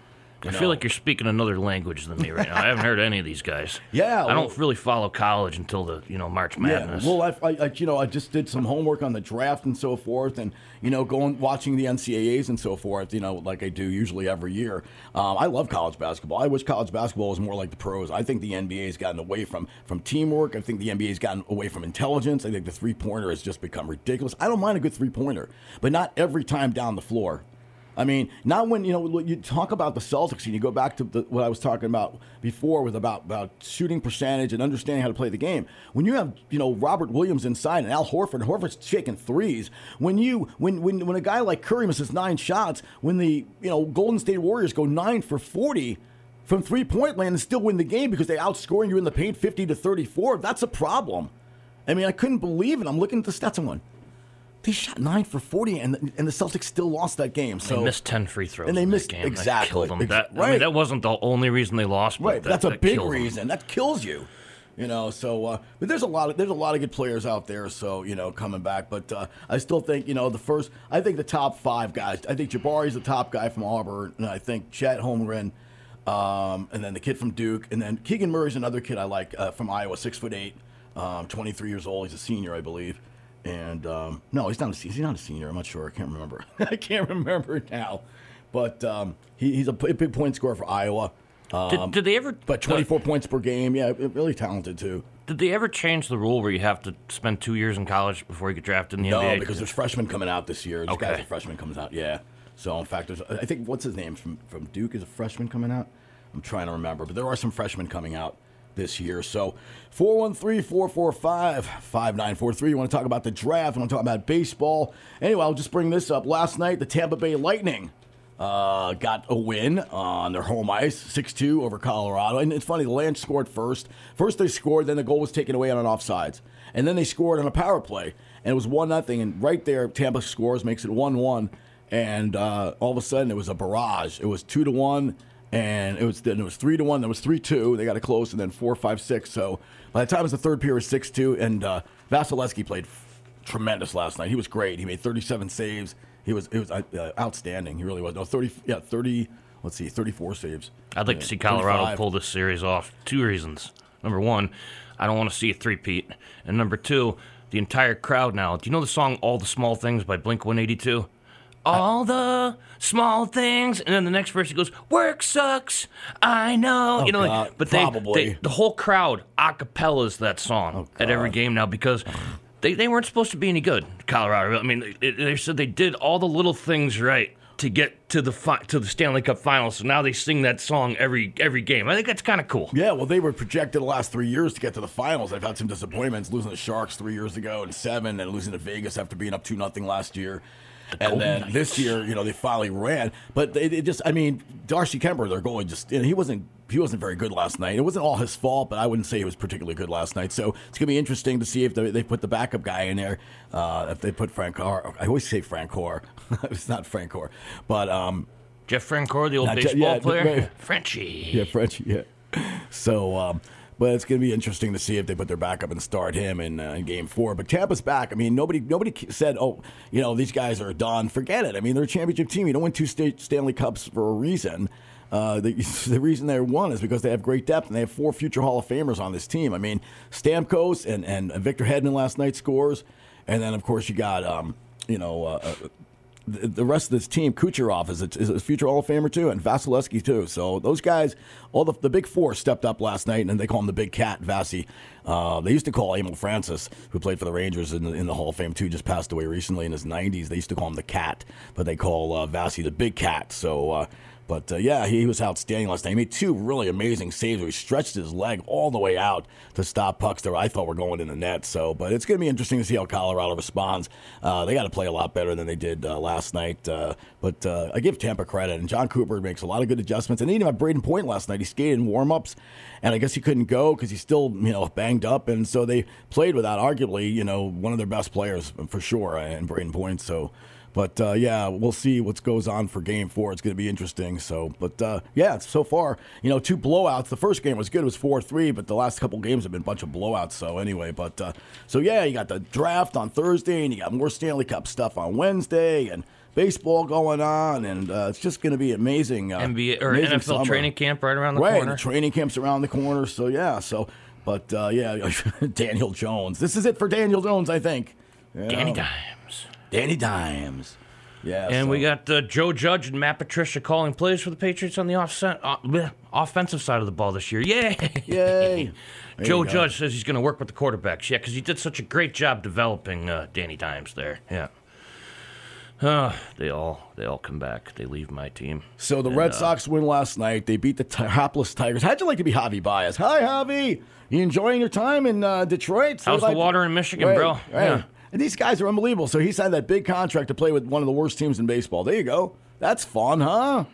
I feel like you're speaking another language than me right now. I haven't heard any of these guys. Yeah, I well- don't really follow college until the you know March Madness. Yeah, well, I, I, I, you know, I just did some homework on the draft and so forth, and you know, going watching the NCAA's and so forth. You know, like I do usually every year. Um, I love college basketball. I wish college basketball was more like the pros. I think the NBA has gotten away from from teamwork. I think the NBA has gotten away from intelligence. I think the three pointer has just become ridiculous. I don't mind a good three pointer, but not every time down the floor. I mean, not when you know you talk about the Celtics and you go back to the, what I was talking about before with about about shooting percentage and understanding how to play the game. When you have you know Robert Williams inside and Al Horford, Horford's shaking threes. When you when when when a guy like Curry misses nine shots, when the you know Golden State Warriors go nine for forty from three point land and still win the game because they outscoring you in the paint fifty to thirty four, that's a problem. I mean, I couldn't believe it. I'm looking at the stats and going. They shot nine for forty, and the, and the Celtics still lost that game. So they missed ten free throws. and they in that missed game. Exactly. them. Ex- That, I right. mean, that wasn't the only reason they lost. But right. that, that's a that big killed them. reason. That kills you. You know, so uh, but there's a lot of there's a lot of good players out there. So you know, coming back, but uh, I still think you know the first. I think the top five guys. I think Jabari's the top guy from Auburn, and I think Chet Holmgren, um, and then the kid from Duke, and then Keegan Murray's another kid I like uh, from Iowa, six foot eight, um, 23 years old. He's a senior, I believe. And um, no, he's not. A, he's not a senior. I'm not sure. I can't remember. I can't remember now. But um, he, he's a big point scorer for Iowa. Did- Um, did they ever- But 24 points per game. Yeah, really talented too. Did they ever change the rule where you have to spend two years in college before you get drafted in the No, NBA? because there's freshmen coming out this year. This guy's Okay. a freshman comes out. Yeah. So in fact, there's I think what's his name from from Duke is a freshman coming out. I'm trying to remember, but there are some freshmen coming out this year. So 413-445-5943. You want to talk about the draft? You want to talk about baseball? Anyway, I'll just bring this up. Last night, the Tampa Bay Lightning uh, got a win on their home ice, 6-2 over Colorado. And it's funny, Lance scored first. First they scored, then the goal was taken away on an offsides. And then they scored on a power play, and it was 1 nothing. And right there, Tampa scores, makes it 1-1. And uh, all of a sudden, it was a barrage. It was 2 to 1, and it was then it was 3 to 1, then it was 3-2. They got it close, and then 4-5-6. So by the time it was the third period, 6-2. And uh, Vasilevskiy played tremendous last night. He was great. He made 37 saves. He was it was uh, uh, outstanding. He really was. No, 30 yeah, 30 let's see, 34 saves. I'd like Yeah, to see Colorado 35. pull this series off. Two reasons. Number one, I don't want to see a three-peat. And number two, the entire crowd now. Do you know the song All the Small Things by Blink 182? All the small things, and then the next verse he goes, "Work sucks, I know." Oh, you know, like, but they, they, the whole crowd acapellas that song oh, at every game now because they, they weren't supposed to be any good. Colorado. I mean, they, they said they did all the little things right to get to the fi- to the Stanley Cup Finals. So now they sing that song every every game. I think that's kind of cool. Yeah, well, they were projected the last three years to get to the finals. They've had some disappointments, losing the Sharks three years ago and seven, and losing to Vegas after being up two nothing last year. And then this year, you know, they finally ran. But they, they just, I mean, Darcy Kuemper, their goalie, just you know, he wasn't he wasn't very good last night. It wasn't all his fault, but I wouldn't say he was particularly good last night. So it's gonna be interesting to see if they, they put the backup guy in there. Uh, if they put Frank Carr, I always say Frank Carr. it's not Frank Carr, but um, Jeff Francoeur, the old Not Je- baseball yeah, player, right. Frenchie. Yeah, French. Yeah. So, um, but it's going to be interesting to see if they put their backup and start him in, uh, in Game Four. But Tampa's back. I mean, nobody nobody said, "Oh, you know, these guys are done." Forget it. I mean, they're a championship team. You don't win two sta- Stanley Cups for a reason. Uh, the, the reason they won is because they have great depth and they have four future Hall of Famers on this team. I mean, Stamkos and, and Victor Hedman last night scores, and then of course you got um, you know uh, uh, the, rest of this team, Kucherov is a, is a future Hall of Famer too, and Vasilevskiy too. So those guys, all the, the big four stepped up last night, and they call him the Big Cat, Vasi. Uh, they used to call Emile Francis, who played for the Rangers in the, in the Hall of Fame too, just passed away recently in his 90s. They used to call him the Cat, but they call uh, Vasi the Big Cat. So. Uh, but uh, yeah, he, was outstanding last night. He made two really amazing saves. Where he stretched his leg all the way out to stop pucks that I thought were going in the net. So, but it's going to be interesting to see how Colorado responds. Uh, they got to play a lot better than they did uh, last night. Uh, but uh, I give Tampa credit, and Jon Cooper makes a lot of good adjustments. And they didn't Brayden Point last night. He skated in warm-ups, and I guess he couldn't go because he's still you know banged up. And so they played without arguably you know one of their best players for sure, and Brayden Point. So. But uh, yeah, we'll see what goes on for Game Four. It's going to be interesting. So, but uh, yeah, so far, you know, two blowouts. The first game was good; it was four three. But the last couple games have been a bunch of blowouts. So anyway, but uh, so yeah, you got the draft on Thursday, and you got more Stanley Cup stuff on Wednesday, and baseball going on, and uh, it's just going to be amazing. Uh, NBA or amazing NFL summer. training camp right around the right, corner. the training camps around the corner. So yeah, so but uh, yeah, Daniel Jones. This is it for Daniel Jones, I think. Yeah. Danny Dimes. Danny Dimes. Yeah, And so- we got uh, Joe Judge and Matt Patricia calling plays for the Patriots on the offset, uh, bleh, offensive side of the ball this year. Yay! Yay! Joe. Judge says he's going to work with the quarterbacks. Yeah, because he did such a great job developing uh, Danny Dimes there. Yeah. Uh, they all they all come back. They leave my team. So the And, Red uh, Sox win last night. They beat the t- hapless Tigers. How'd you like to be Javi Baez? Hi, Javi. You enjoying your time in uh, Detroit? How's the water in Michigan, Right, bro? right. Yeah. And these guys are unbelievable. So he signed that big contract to play with one of the worst teams in baseball. There you go. That's fun, huh?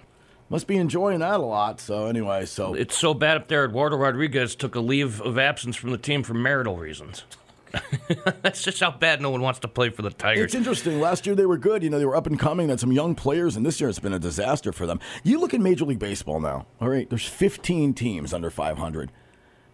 Must be enjoying that a lot. So anyway, so It's so bad up there. Eduardo Rodriguez took a leave of absence from the team for marital reasons. That's just how bad no one wants to play for the Tigers. It's interesting. Last year they were good. You know, they were up and coming. They had some young players, and this year it's been a disaster for them. You look at Major League Baseball now. All right, there's 15 teams under 500.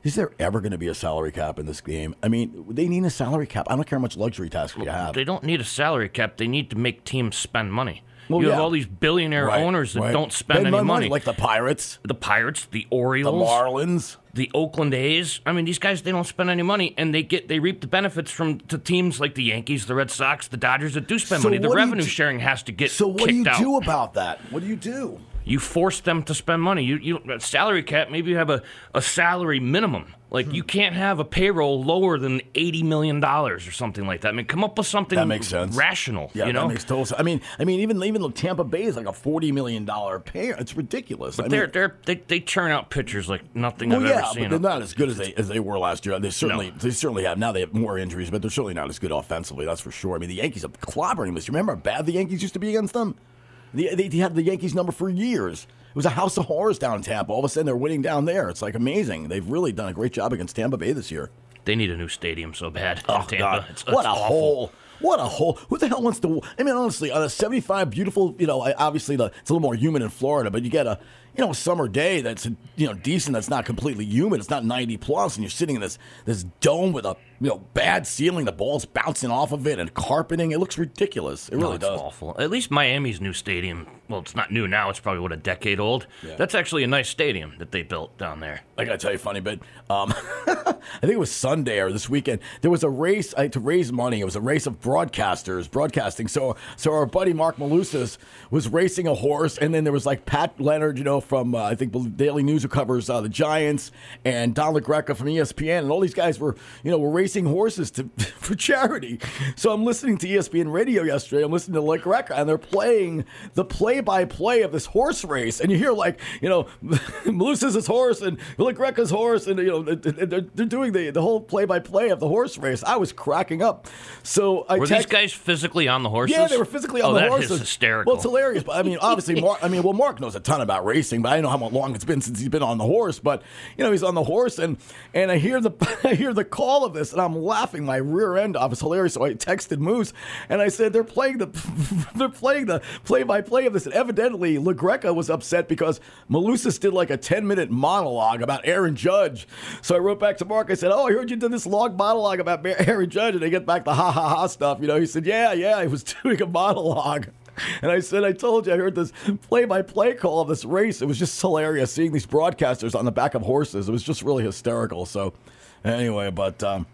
Is there ever going to be a salary cap in this game? I mean, they need a salary cap. I don't care how much luxury tax you have. They don't need a salary cap. They need to make teams spend money. Well, you have all these billionaire Right, owners that right. don't spend any my money. like the Pirates, the Pirates, the Orioles, the Marlins. the Oakland A's. I mean, these guys they don't spend any money, and they get they reap the benefits from to teams like the Yankees, the Red Sox, the Dodgers that do spend So money. The what do you revenue do- sharing has to get So what do you out. do about that? What do you do? You force them to spend money. You you salary cap. Maybe you have a, a salary minimum. Like Hmm. you can't have a payroll lower than eighty million dollars or something like that. I mean, come up with something That makes sense. rational. Yeah, you know, that makes total sense. I mean, I mean, even even Tampa Bay is like a forty million dollar pay. It's ridiculous. but I they're mean, they're they, they churn out pitchers like nothing well, I've yeah, ever seen. but they're not as good as they as they were last year. They certainly they certainly have now. They have more injuries, but they're certainly not as good offensively. That's for sure. I mean, the Yankees are clobbering this. Remember how bad the Yankees used to be against them? They, they had the Yankees number for years. It was a house of horrors down in Tampa. All of a sudden, they're winning down there. It's like amazing. They've really done a great job against Tampa Bay this year. They need a new stadium so bad. Oh Tampa. God! It's, what it's a awful. hole! What a hole! Who the hell wants to? I mean, honestly, on a seventy-five beautiful, you know, obviously the, it's a little more humid in Florida, but you get a, you know, a summer day that's you know decent. That's not completely humid. It's not ninety plus, and you're sitting in this this dome with a you know bad ceiling. The ball's bouncing off of it and carpeting. It looks ridiculous. It No, really it's does. awful. At least Miami's new stadium. Well, it's not new now. It's probably what a decade old. Yeah. That's actually a nice stadium that they built down there. I gotta tell you funny bit. Um, I think it was Sunday or this weekend. There was a race uh, to raise money. It was a race of broadcasters broadcasting. So, so our buddy Mark Malusis was racing a horse, and then there was like Pat Leonard, you know, from uh, I think Daily News who covers uh, the Giants, and Don LaGreca from ESPN, and all these guys were, you know, were racing horses to for charity. So I'm listening to ESPN radio yesterday. I'm listening to LaGreca, and they're playing the play-by-play of this horse race, and you hear like, you know, Malusis' horse and LaGreca's horse, and you know, they're, they're doing the the whole play-by-play of the horse race. I was cracking up. So I Were text- these guys physically on the horses? yeah, they were physically on oh, the that horses. is hysterical. Well, it's hilarious. But I mean, obviously, Mark. I mean, well, Mark knows a ton about racing, but I don't know how long it's been since he's been on the horse. But you know, he's on the horse, and and I hear the I hear the call of this, and I'm laughing my rear end off. It's hilarious. So I texted Moose, and I said they're playing the they're playing the play by play of this. And evidently, LaGreca was upset because Malusis did like a 10 minute monologue about Aaron Judge. So I wrote back to Mark. I said, "Oh, I heard you did this long monologue about Aaron Judge," and they get back the ha ha ha stuff. You know, he said, "Yeah, yeah, I was doing a monologue." And I said, I told you, I heard this play by play call of this race. It was just hilarious seeing these broadcasters on the back of horses. It was just really hysterical. So, anyway, but, um,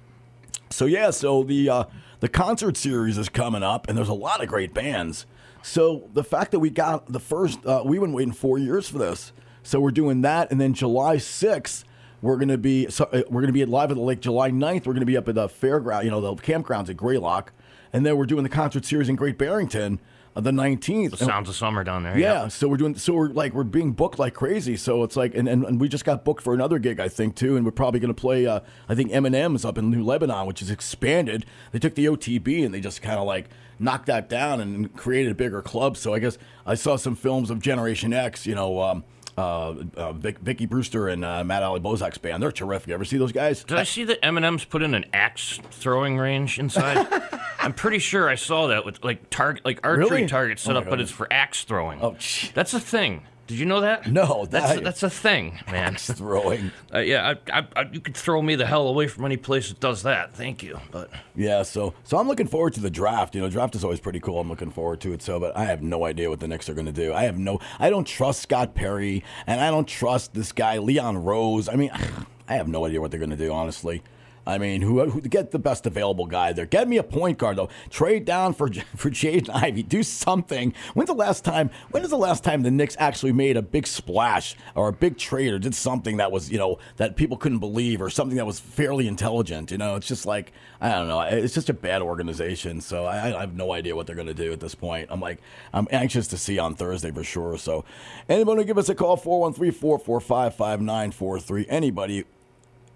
so yeah, so the, uh, the concert series is coming up, and there's a lot of great bands. So, the fact that we got the first, uh, we've been waiting four years for this. So, we're doing that, and then July 6th, we're going to be so, uh, we're to be at live at the lake July 9th. We're going to be up at the fairground, you know, the campgrounds at Greylock, and then we're doing the concert series in Great Barrington the 19th. The sounds of summer down there. Yeah, so we're doing so we're like we're being booked like crazy. So it's like and, and, and we just got booked for another gig I think too, and we're probably going to play. Uh, I think Eminem's up in New Lebanon, which is expanded. They took the OTB and they just kind of like knocked that down and created a bigger club. So I guess I saw some films of Generation X. You know. Um, uh, uh, Vic, Vicky Brewster and uh, Matt Ali Bozak's band. They're terrific. You ever see those guys? Did I see that Eminem's put in an axe throwing range inside? I'm pretty sure I saw that with like target, like archery Really? targets set Oh my up, but goodness. it's for axe throwing. Oh, that's a thing. Did you know that? No, that's that- that's a thing, man. Axe throwing. Uh, yeah, I, I, I, you could throw me the hell away from any place that does that. Thank you, but Yeah, so so I'm looking forward to the draft. You know, draft is always pretty cool. I'm looking forward to it. So, but I have no idea what the Knicks are going to do. I have no. I don't trust Scott Perry, and I don't trust this guy Leon Rose. I mean, I have no idea what they're going to do. Honestly. I mean, who, who get the best available guy there? Get me a point guard though. Trade down for for Jaden Ivey. Do something. When's the last time? When is the last time the Knicks actually made a big splash or a big trade or did something that was you know that people couldn't believe or something that was fairly intelligent? You know, it's just like I don't know. It's just a bad organization. So I, I have no idea what they're going to do at this point. I'm like I'm anxious to see on Thursday for sure. So anybody give us a call 413-445-5943. Anybody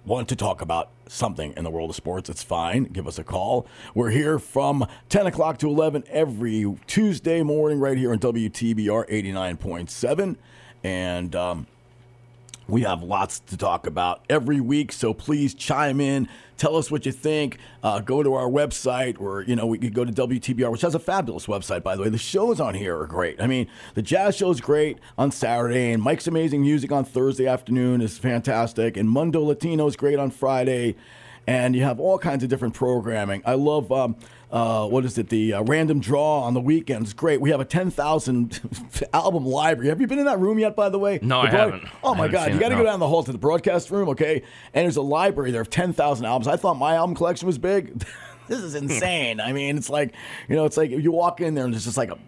want to talk about something in the world of sports, it's fine. Give us a call. We're here from 10 o'clock to 11 every Tuesday morning right here on WTBR 89.7. And um, We have lots to talk about every week, so please chime in. Tell us what you think. Uh, go to our website, or you know, we could go to WTBR, which has a fabulous website, by the way. The shows on here are great. I mean, the jazz show is great on Saturday, and Mike's Amazing Music on Thursday afternoon is fantastic, and Mundo Latino is great on Friday, and you have all kinds of different programming. I love. Um, uh, what is it? The uh, random draw on the weekends. Great. We have a 10,000 album library. Have you been in that room yet, by the way? No, The I broad- haven't. Oh, my haven't God. You got to go down the hall to the broadcast room, okay? And there's a library there of 10,000 albums. I thought my album collection was big. this is insane. I mean, it's like, you know, it's like you walk in there and there's just like a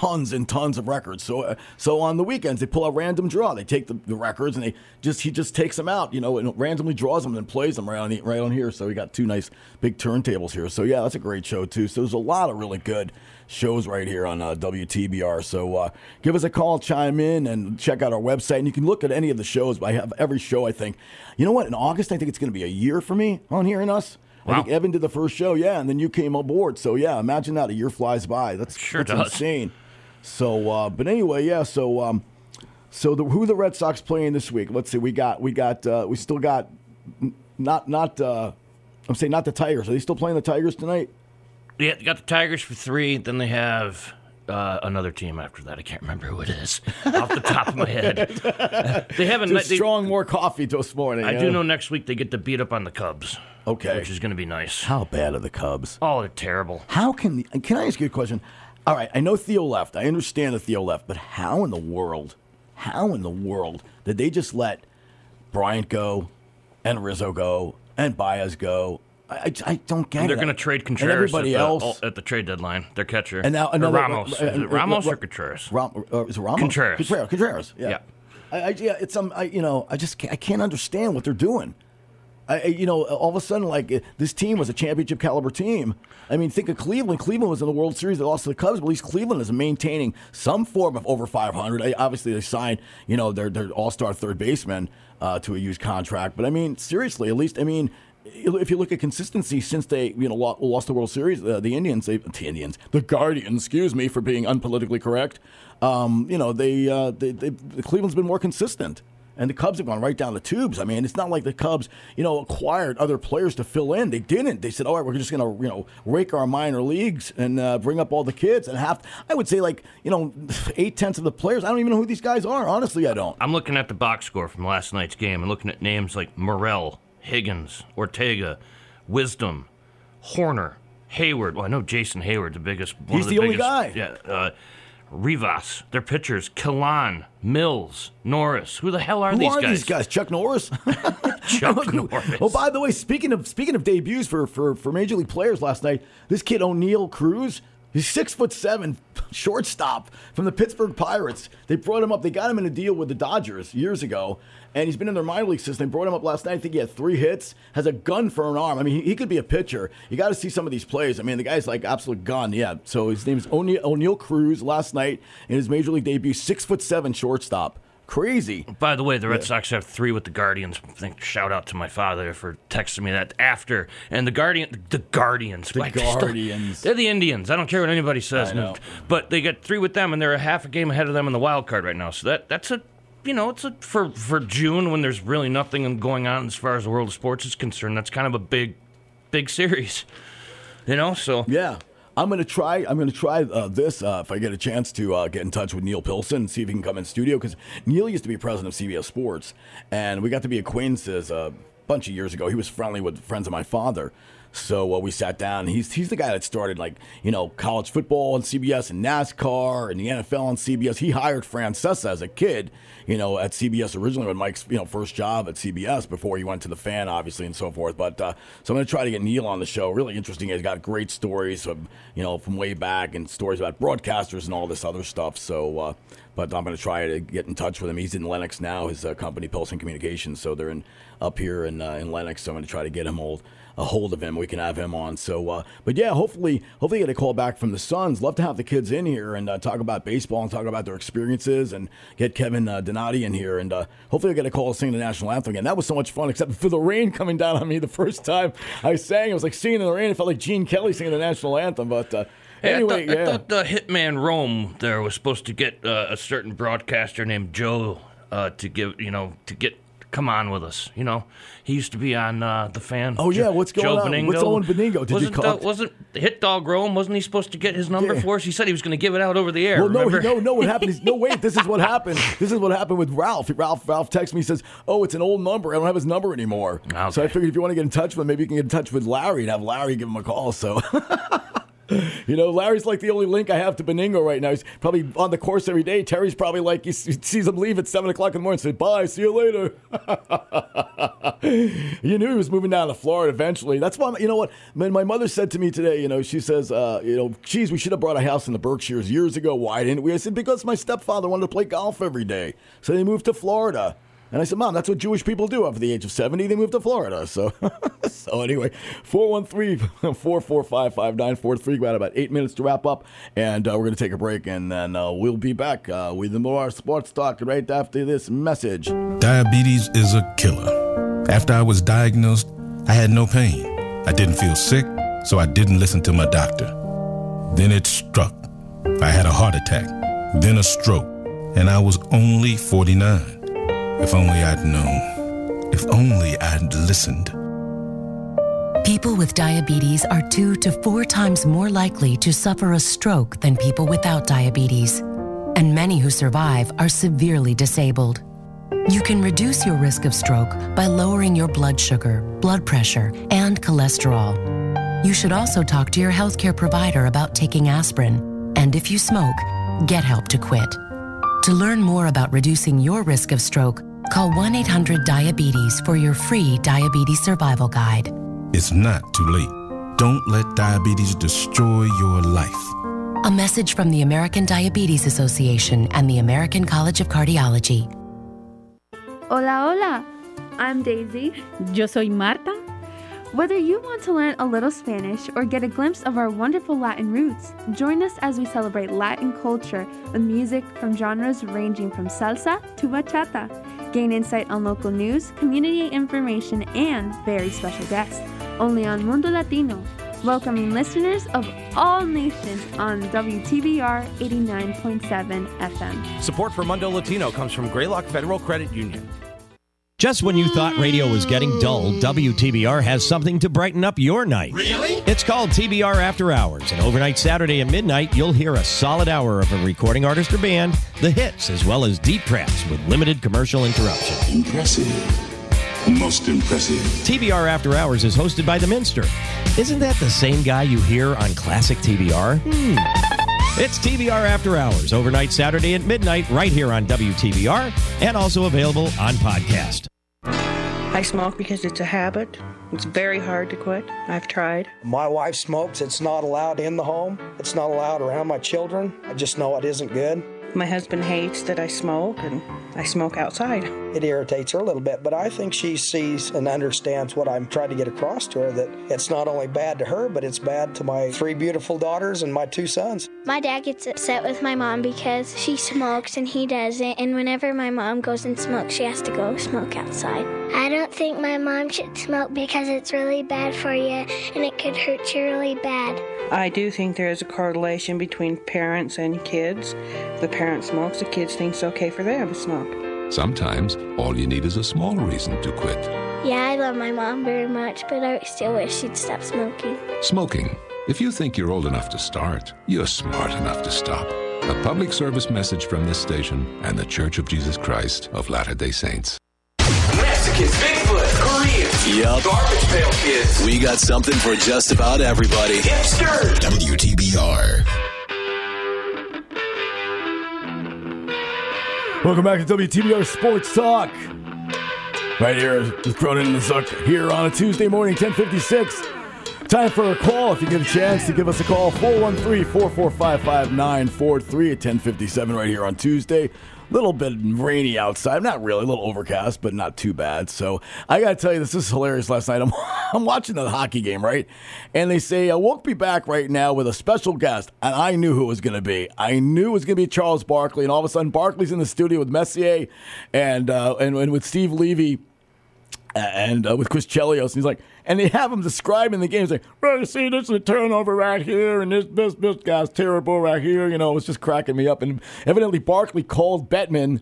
tons and tons of records. So, uh, so on the weekends they pull a random draw. They take the, the records and they just he just takes them out, you know, and randomly draws them and plays them right on the, right on here. So we got two nice big turntables here. So yeah, that's a great show too. So there's a lot of really good shows right here on uh, WTBR. So uh, give us a call, chime in, and check out our website. And you can look at any of the shows. I have every show. I think. You know what? In August, I think it's going to be a year for me on hearing us. I think Evan did the first show, yeah, and then you came aboard. So yeah, imagine that a year flies by. That's Sure that's does. insane. So, uh, but anyway, yeah. So, um, so the, who the Red Sox playing this week? Let's see. We got, we got, uh, we still got, not, not. Uh, I'm saying not the Tigers. Are they still playing the Tigers tonight? Yeah, they got the Tigers for three. Then they have uh, another team after that. I can't remember who it is off the top of my head. they haven't. Just they- strong more coffee this morning. I yeah? do know next week they get to beat up on the Cubs. Okay. which is going to be nice. How bad are the Cubs? Oh, they're terrible. How can can I ask you a question? All right, I know Theo left. I understand that Theo left, but how in the world, how in the world did they just let Bryant go, and Rizzo go, and Baez go? I, I, I don't get And it. they're going to trade Contreras And everybody at, the, else. at the trade deadline. Their catcher. And now Or another Ramos. uh, Is it uh, Ramos uh, or Contreras? Ram, uh, is it Ramos? Contreras. Contreras. Contreras. Yeah. Yeah. I, I, yeah, it's um, I, you know, I just can't, I can't understand what they're doing. I, you know, all of a sudden, like this team was a championship caliber team. I mean, think of Cleveland. Cleveland was in the World Series. They lost to the Cubs, but at least Cleveland is maintaining some form of over 500. I, obviously, they signed, you know, their their All Star third baseman uh, to a huge contract. But I mean, seriously, at least I mean. If you look at consistency since they, you know, lost the World Series, uh, the Indians, they, the Indians, the Guardians, excuse me for being unpolitically correct. Um, you know, they, uh, they, they, Cleveland's been more consistent. And the Cubs have gone right down the tubes. I mean, it's not like the Cubs, you know, acquired other players to fill in. They didn't. They said, "All right, we're just going to, you know, rake our minor leagues and uh, bring up all the kids." And half, I would say, like, you know, eight tenths of the players. I don't even know who these guys are. Honestly, I don't. I'm looking at the box score from last night's game and looking at names like Morel, Higgins, Ortega, Wisdom, Hoerner, Heyward. Well, I know Jason Heyward, the biggest. One He's of the, the only guy. Yeah. Uh, Rivas, their pitchers, Kilian, Mills, Norris. Who the hell are these? Who these are guys? these guys? Chuck Norris. Chuck oh, Norris. Oh, by the way, speaking of speaking of debuts for, for, for major league players last night, this kid Oneil Cruz, he's six foot seven, shortstop from the Pittsburgh Pirates. They brought him up. They got him in a deal with the Dodgers years ago, and he's been in their minor league system. They brought him up last night. I think he had three hits. Has a gun for an arm. I mean, he, he could be a pitcher. You got to see some of these plays. I mean, the guy's like absolute gun. Yeah. So his name is Oneil, Cruz. Last night in his major league debut, six foot seven shortstop. Crazy. By the way, the Red Yeah. Sox have three with the Guardians. I think shout out to my father for texting me that after. And the Guardian, the Guardians, The Guardians. they're the Indians. I don't care what anybody says. But they got three with them, and they're a half a game ahead of them in the wild card right now. So that that's a, you know, it's a for for June when there's really nothing going on as far as the world of sports is concerned. That's kind of a big, big series. You know, so Yeah. I'm gonna try. I'm gonna try uh, this uh, if I get a chance to uh, get in touch with Neal Pilson and see if he can come in studio because Neal used to be president of CBS Sports, and we got to be acquaintances a bunch of years ago. He was friendly with friends of my father, so uh, we sat down. He's he's the guy that started like you know college football on CBS and NASCAR and the NFL on CBS. He hired Francesa as a kid, you know, at CBS originally when Mike's you know first job at CBS before he went to the fan, obviously, and so forth. But uh, so I'm going to try to get Neal on the show. Really interesting. He's got great stories from you know from way back and stories about broadcasters and all this other stuff. So. Uh, but I'm going to try to get in touch with him. He's in Lenox now. His uh, company, Pilson Communications, so they're in up here in uh, in Lenox. So I'm going to try to get him hold a hold of him. We can have him on. So, uh, but yeah, hopefully, hopefully get a call back from the Suns. Love to have the kids in here and uh, talk about baseball and talk about their experiences and get Kevin uh, Donati in here and uh, hopefully I get a call singing the national anthem again. That was so much fun, except for the rain coming down on me the first time I sang. It was like singing in the rain. It felt like Gene Kelly singing the national anthem. But uh, Hey, anyway, I thought, yeah. I thought the Hitman Rome there was supposed to get uh, a certain broadcaster named Joe uh, to give, you know, to get come on with us. You know, he used to be on uh, the fan. Oh, yeah, what's going Joe on? Benigno. What's Owen Benigno? Did you wasn't, call- uh, wasn't Hit Dog Rome? Wasn't he supposed to get his number Yeah. for us? He said he was going to give it out over the air. Well, no, he, no, no. What happened is no. Wait, this is what happened. This is what happened with Ralph. Ralph, Ralph texts me. Says, "Oh, it's an old number. I don't have his number anymore." So I figured if you want to get in touch with him, maybe you can get in touch with Larry and have Larry give him a call. So. You know, Larry's like the only link I have to Benigno right now. He's probably on the course every day. Terry's probably like, he sees him leave at 7 o'clock in the morning and bye, see you later. you knew he was moving down to Florida eventually. That's why, you know what? Man, my mother said to me today, you know, she says, uh, you know, geez, we should have brought a house in the Berkshires years ago. Why didn't we? I said, because my stepfather wanted to play golf every day. So they moved to Florida. And I said, Mom, that's what Jewish people do after the age of 70. They move to Florida. So, so anyway, 413-445-5943. Got about eight minutes to wrap up. And uh, we're going to take a break. And then uh, we'll be back uh, with more sports talk right after this message. Diabetes is a killer. After I was diagnosed, I had no pain. I didn't feel sick, so I didn't listen to my doctor. Then it struck. I had a heart attack, then a stroke, and I was only 49. If only I'd known. If only I'd listened. People with diabetes are two to four times more likely to suffer a stroke than people without diabetes. And many who survive are severely disabled. You can reduce your risk of stroke by lowering your blood sugar, blood pressure, and cholesterol. You should also talk to your healthcare provider about taking aspirin. And if you smoke, get help to quit. To learn more about reducing your risk of stroke, call 1 800 Diabetes for your free diabetes survival guide. It's not too late. Don't let diabetes destroy your life. A message from the American Diabetes Association and the American College of Cardiology. Hola, hola. I'm Daisy. Yo soy Marta. Whether you want to learn a little Spanish or get a glimpse of our wonderful Latin roots, join us as we celebrate Latin culture with music from genres ranging from salsa to bachata. Gain insight on local news, community information, and very special guests. Only on Mundo Latino, welcoming listeners of all nations on WTBR 89.7 FM. Support for Mundo Latino comes from Greylock Federal Credit Union. Just when you thought radio was getting dull, WTBR has something to brighten up your night. Really? It's called TBR After Hours, and overnight Saturday at midnight, you'll hear a solid hour of a recording artist or band, the hits, as well as deep tracks with limited commercial interruption. Impressive. Most impressive. TBR After Hours is hosted by The Minster. Isn't that the same guy you hear on classic TBR? Hmm. It's TBR After Hours, overnight Saturday at midnight, right here on WTBR, and also available on podcast. I smoke because it's a habit. It's very hard to quit. I've tried. My wife smokes. It's not allowed in the home. It's not allowed around my children. I just know it isn't good. My husband hates that I smoke, and I smoke outside. It irritates her a little bit, but I think she sees and understands what I'm trying to get across to her that it's not only bad to her, but it's bad to my three beautiful daughters and my two sons. My dad gets upset with my mom because she smokes and he doesn't, and whenever my mom goes and smokes, she has to go smoke outside. I don't think my mom should smoke because it's really bad for you and it could hurt you really bad. I do think there is a correlation between parents and kids. If the parent smokes, the kids think it's okay for them to smoke. Sometimes all you need is a small reason to quit. Yeah, I love my mom very much, but I still wish she'd stop smoking. Smoking. If you think you're old enough to start, you're smart enough to stop. A public service message from this station and the Church of Jesus Christ of Latter day Saints. Mexicans, Bigfoot, Koreans, Yep. garbage pail kids, We got something for just about everybody. hipsters. WTBR. Welcome back to WTBR Sports Talk. Right here with Cronin and the Zuck here on a Tuesday morning, 1056. Time for a call. If you get a chance to give us a call, 413-445-5943 at 1057 right here on Tuesday. Little bit rainy outside. Not really, a little overcast, but not too bad. So I gotta tell you, this is hilarious. Last night, I'm I'm watching the hockey game, right? And they say I won't be back right now with a special guest, and I knew who it was gonna be. I knew it was gonna be Charles Barkley, and all of a sudden, Barkley's in the studio with Messier and uh, and, and with Steve Levy and uh, with Chris Chelios, and he's like, and they have him describing the game. He's like, well, you see, this is a turnover right here, and this this this guy's terrible right here. You know, it's just cracking me up. And evidently, Barkley called Bettman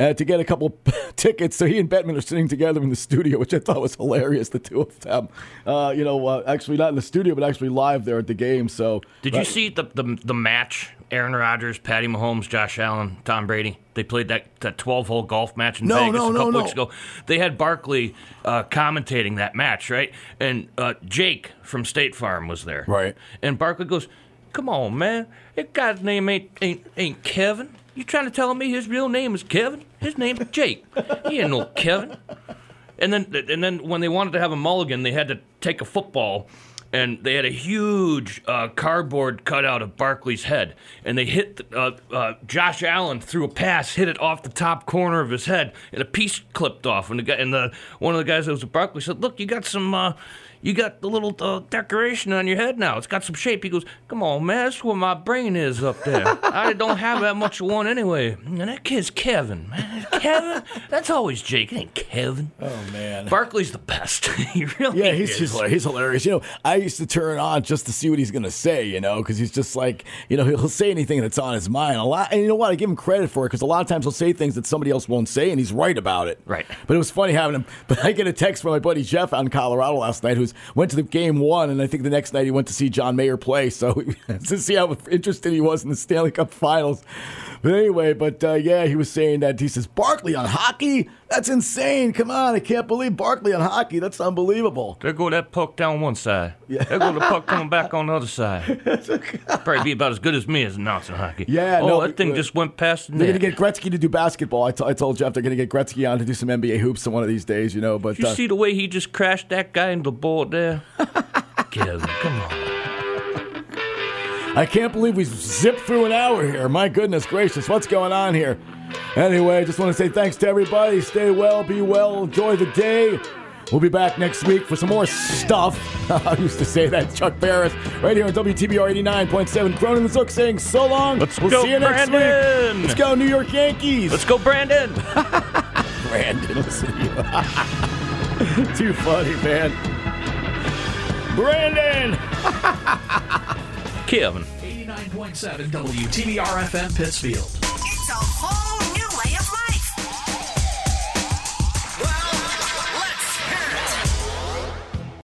uh, to get a couple tickets. So he and Bettman are sitting together in the studio, which I thought was hilarious. The two of them, uh, you know, uh, actually not in the studio, but actually live there at the game. So Did you see the, the the match? Aaron Rodgers, Patty Mahomes, Josh Allen, Tom Brady. They played that that twelve hole golf match in No, Vegas no, a couple no. weeks ago. They had Barkley uh, commentating that match, right? And uh, Jake from State Farm was there, right? And Barkley goes, "Come on, man, that guy's name ain't ain't ain't Kevin. You trying to tell me his real name is Kevin? His name's Jake. He ain't no Kevin." And then, and then when they wanted to have a mulligan, they had to take a football, and they had a huge uh, cardboard cutout of Barkley's head, and they hit uh, uh, Josh Allen threw a pass, hit it off the top corner of his head, and a piece clipped off. And the guy, and the one of the guys that was at Barkley said, "Look, you got some." You got the little uh, decoration on your head now. It's got some shape. He goes, "Come on, man, that's where my brain is up there. I don't have that much of one anyway." And that kid's Kevin, man. Kevin, that's always Jake. It ain't Kevin. Oh man, Barkley's the best. he really yeah, he's, is. he's, he's hilarious. You know, I used to turn on just to see what he's going to say, you know, because he's just like, you know, he'll say anything that's on his mind. A lot, and you know what? I give him credit for it because a lot of times he'll say things that somebody else won't say, and he's right about it. Right. But it was funny having him. But I get a text from my buddy Jeff out in Colorado last night, who's went to the game one, and I think the next night he went to see John Mayer play. So to see how interested he was in the Stanley Cup Finals. But anyway, but uh, yeah, he was saying that he says Barkley on hockey. That's insane. Come on, I can't believe Barkley on hockey. That's unbelievable. There go that puck down one side. Yeah. There go the puck coming back on the other side. Probably be about as good as me as announcing hockey. Yeah, oh, no, that thing just went past the They're going to get Gretzky to do basketball. I, t- I told Jeff they're going to get Gretzky on to do some NBA hoops on one of these days, you know. But Did you uh, see the way he just crashed that guy into the board there? Kevin, come on. I can't believe we zipped through an hour here. My goodness gracious, what's going on here? Anyway, I just want to say thanks to everybody. Stay well, be well, enjoy the day. We'll be back next week for some more stuff. I used to say that, Chuck Barris, right here on WTBR 89.7. Cronin and Zook saying so long. Let's we'll go, see you next Brandon. week. Let's go, New York Yankees. Let's go, Brandon. Brandon, listen to you. Too funny, man. Brandon! Kevin. 89.7 WTBR FM Pittsfield. It's a whole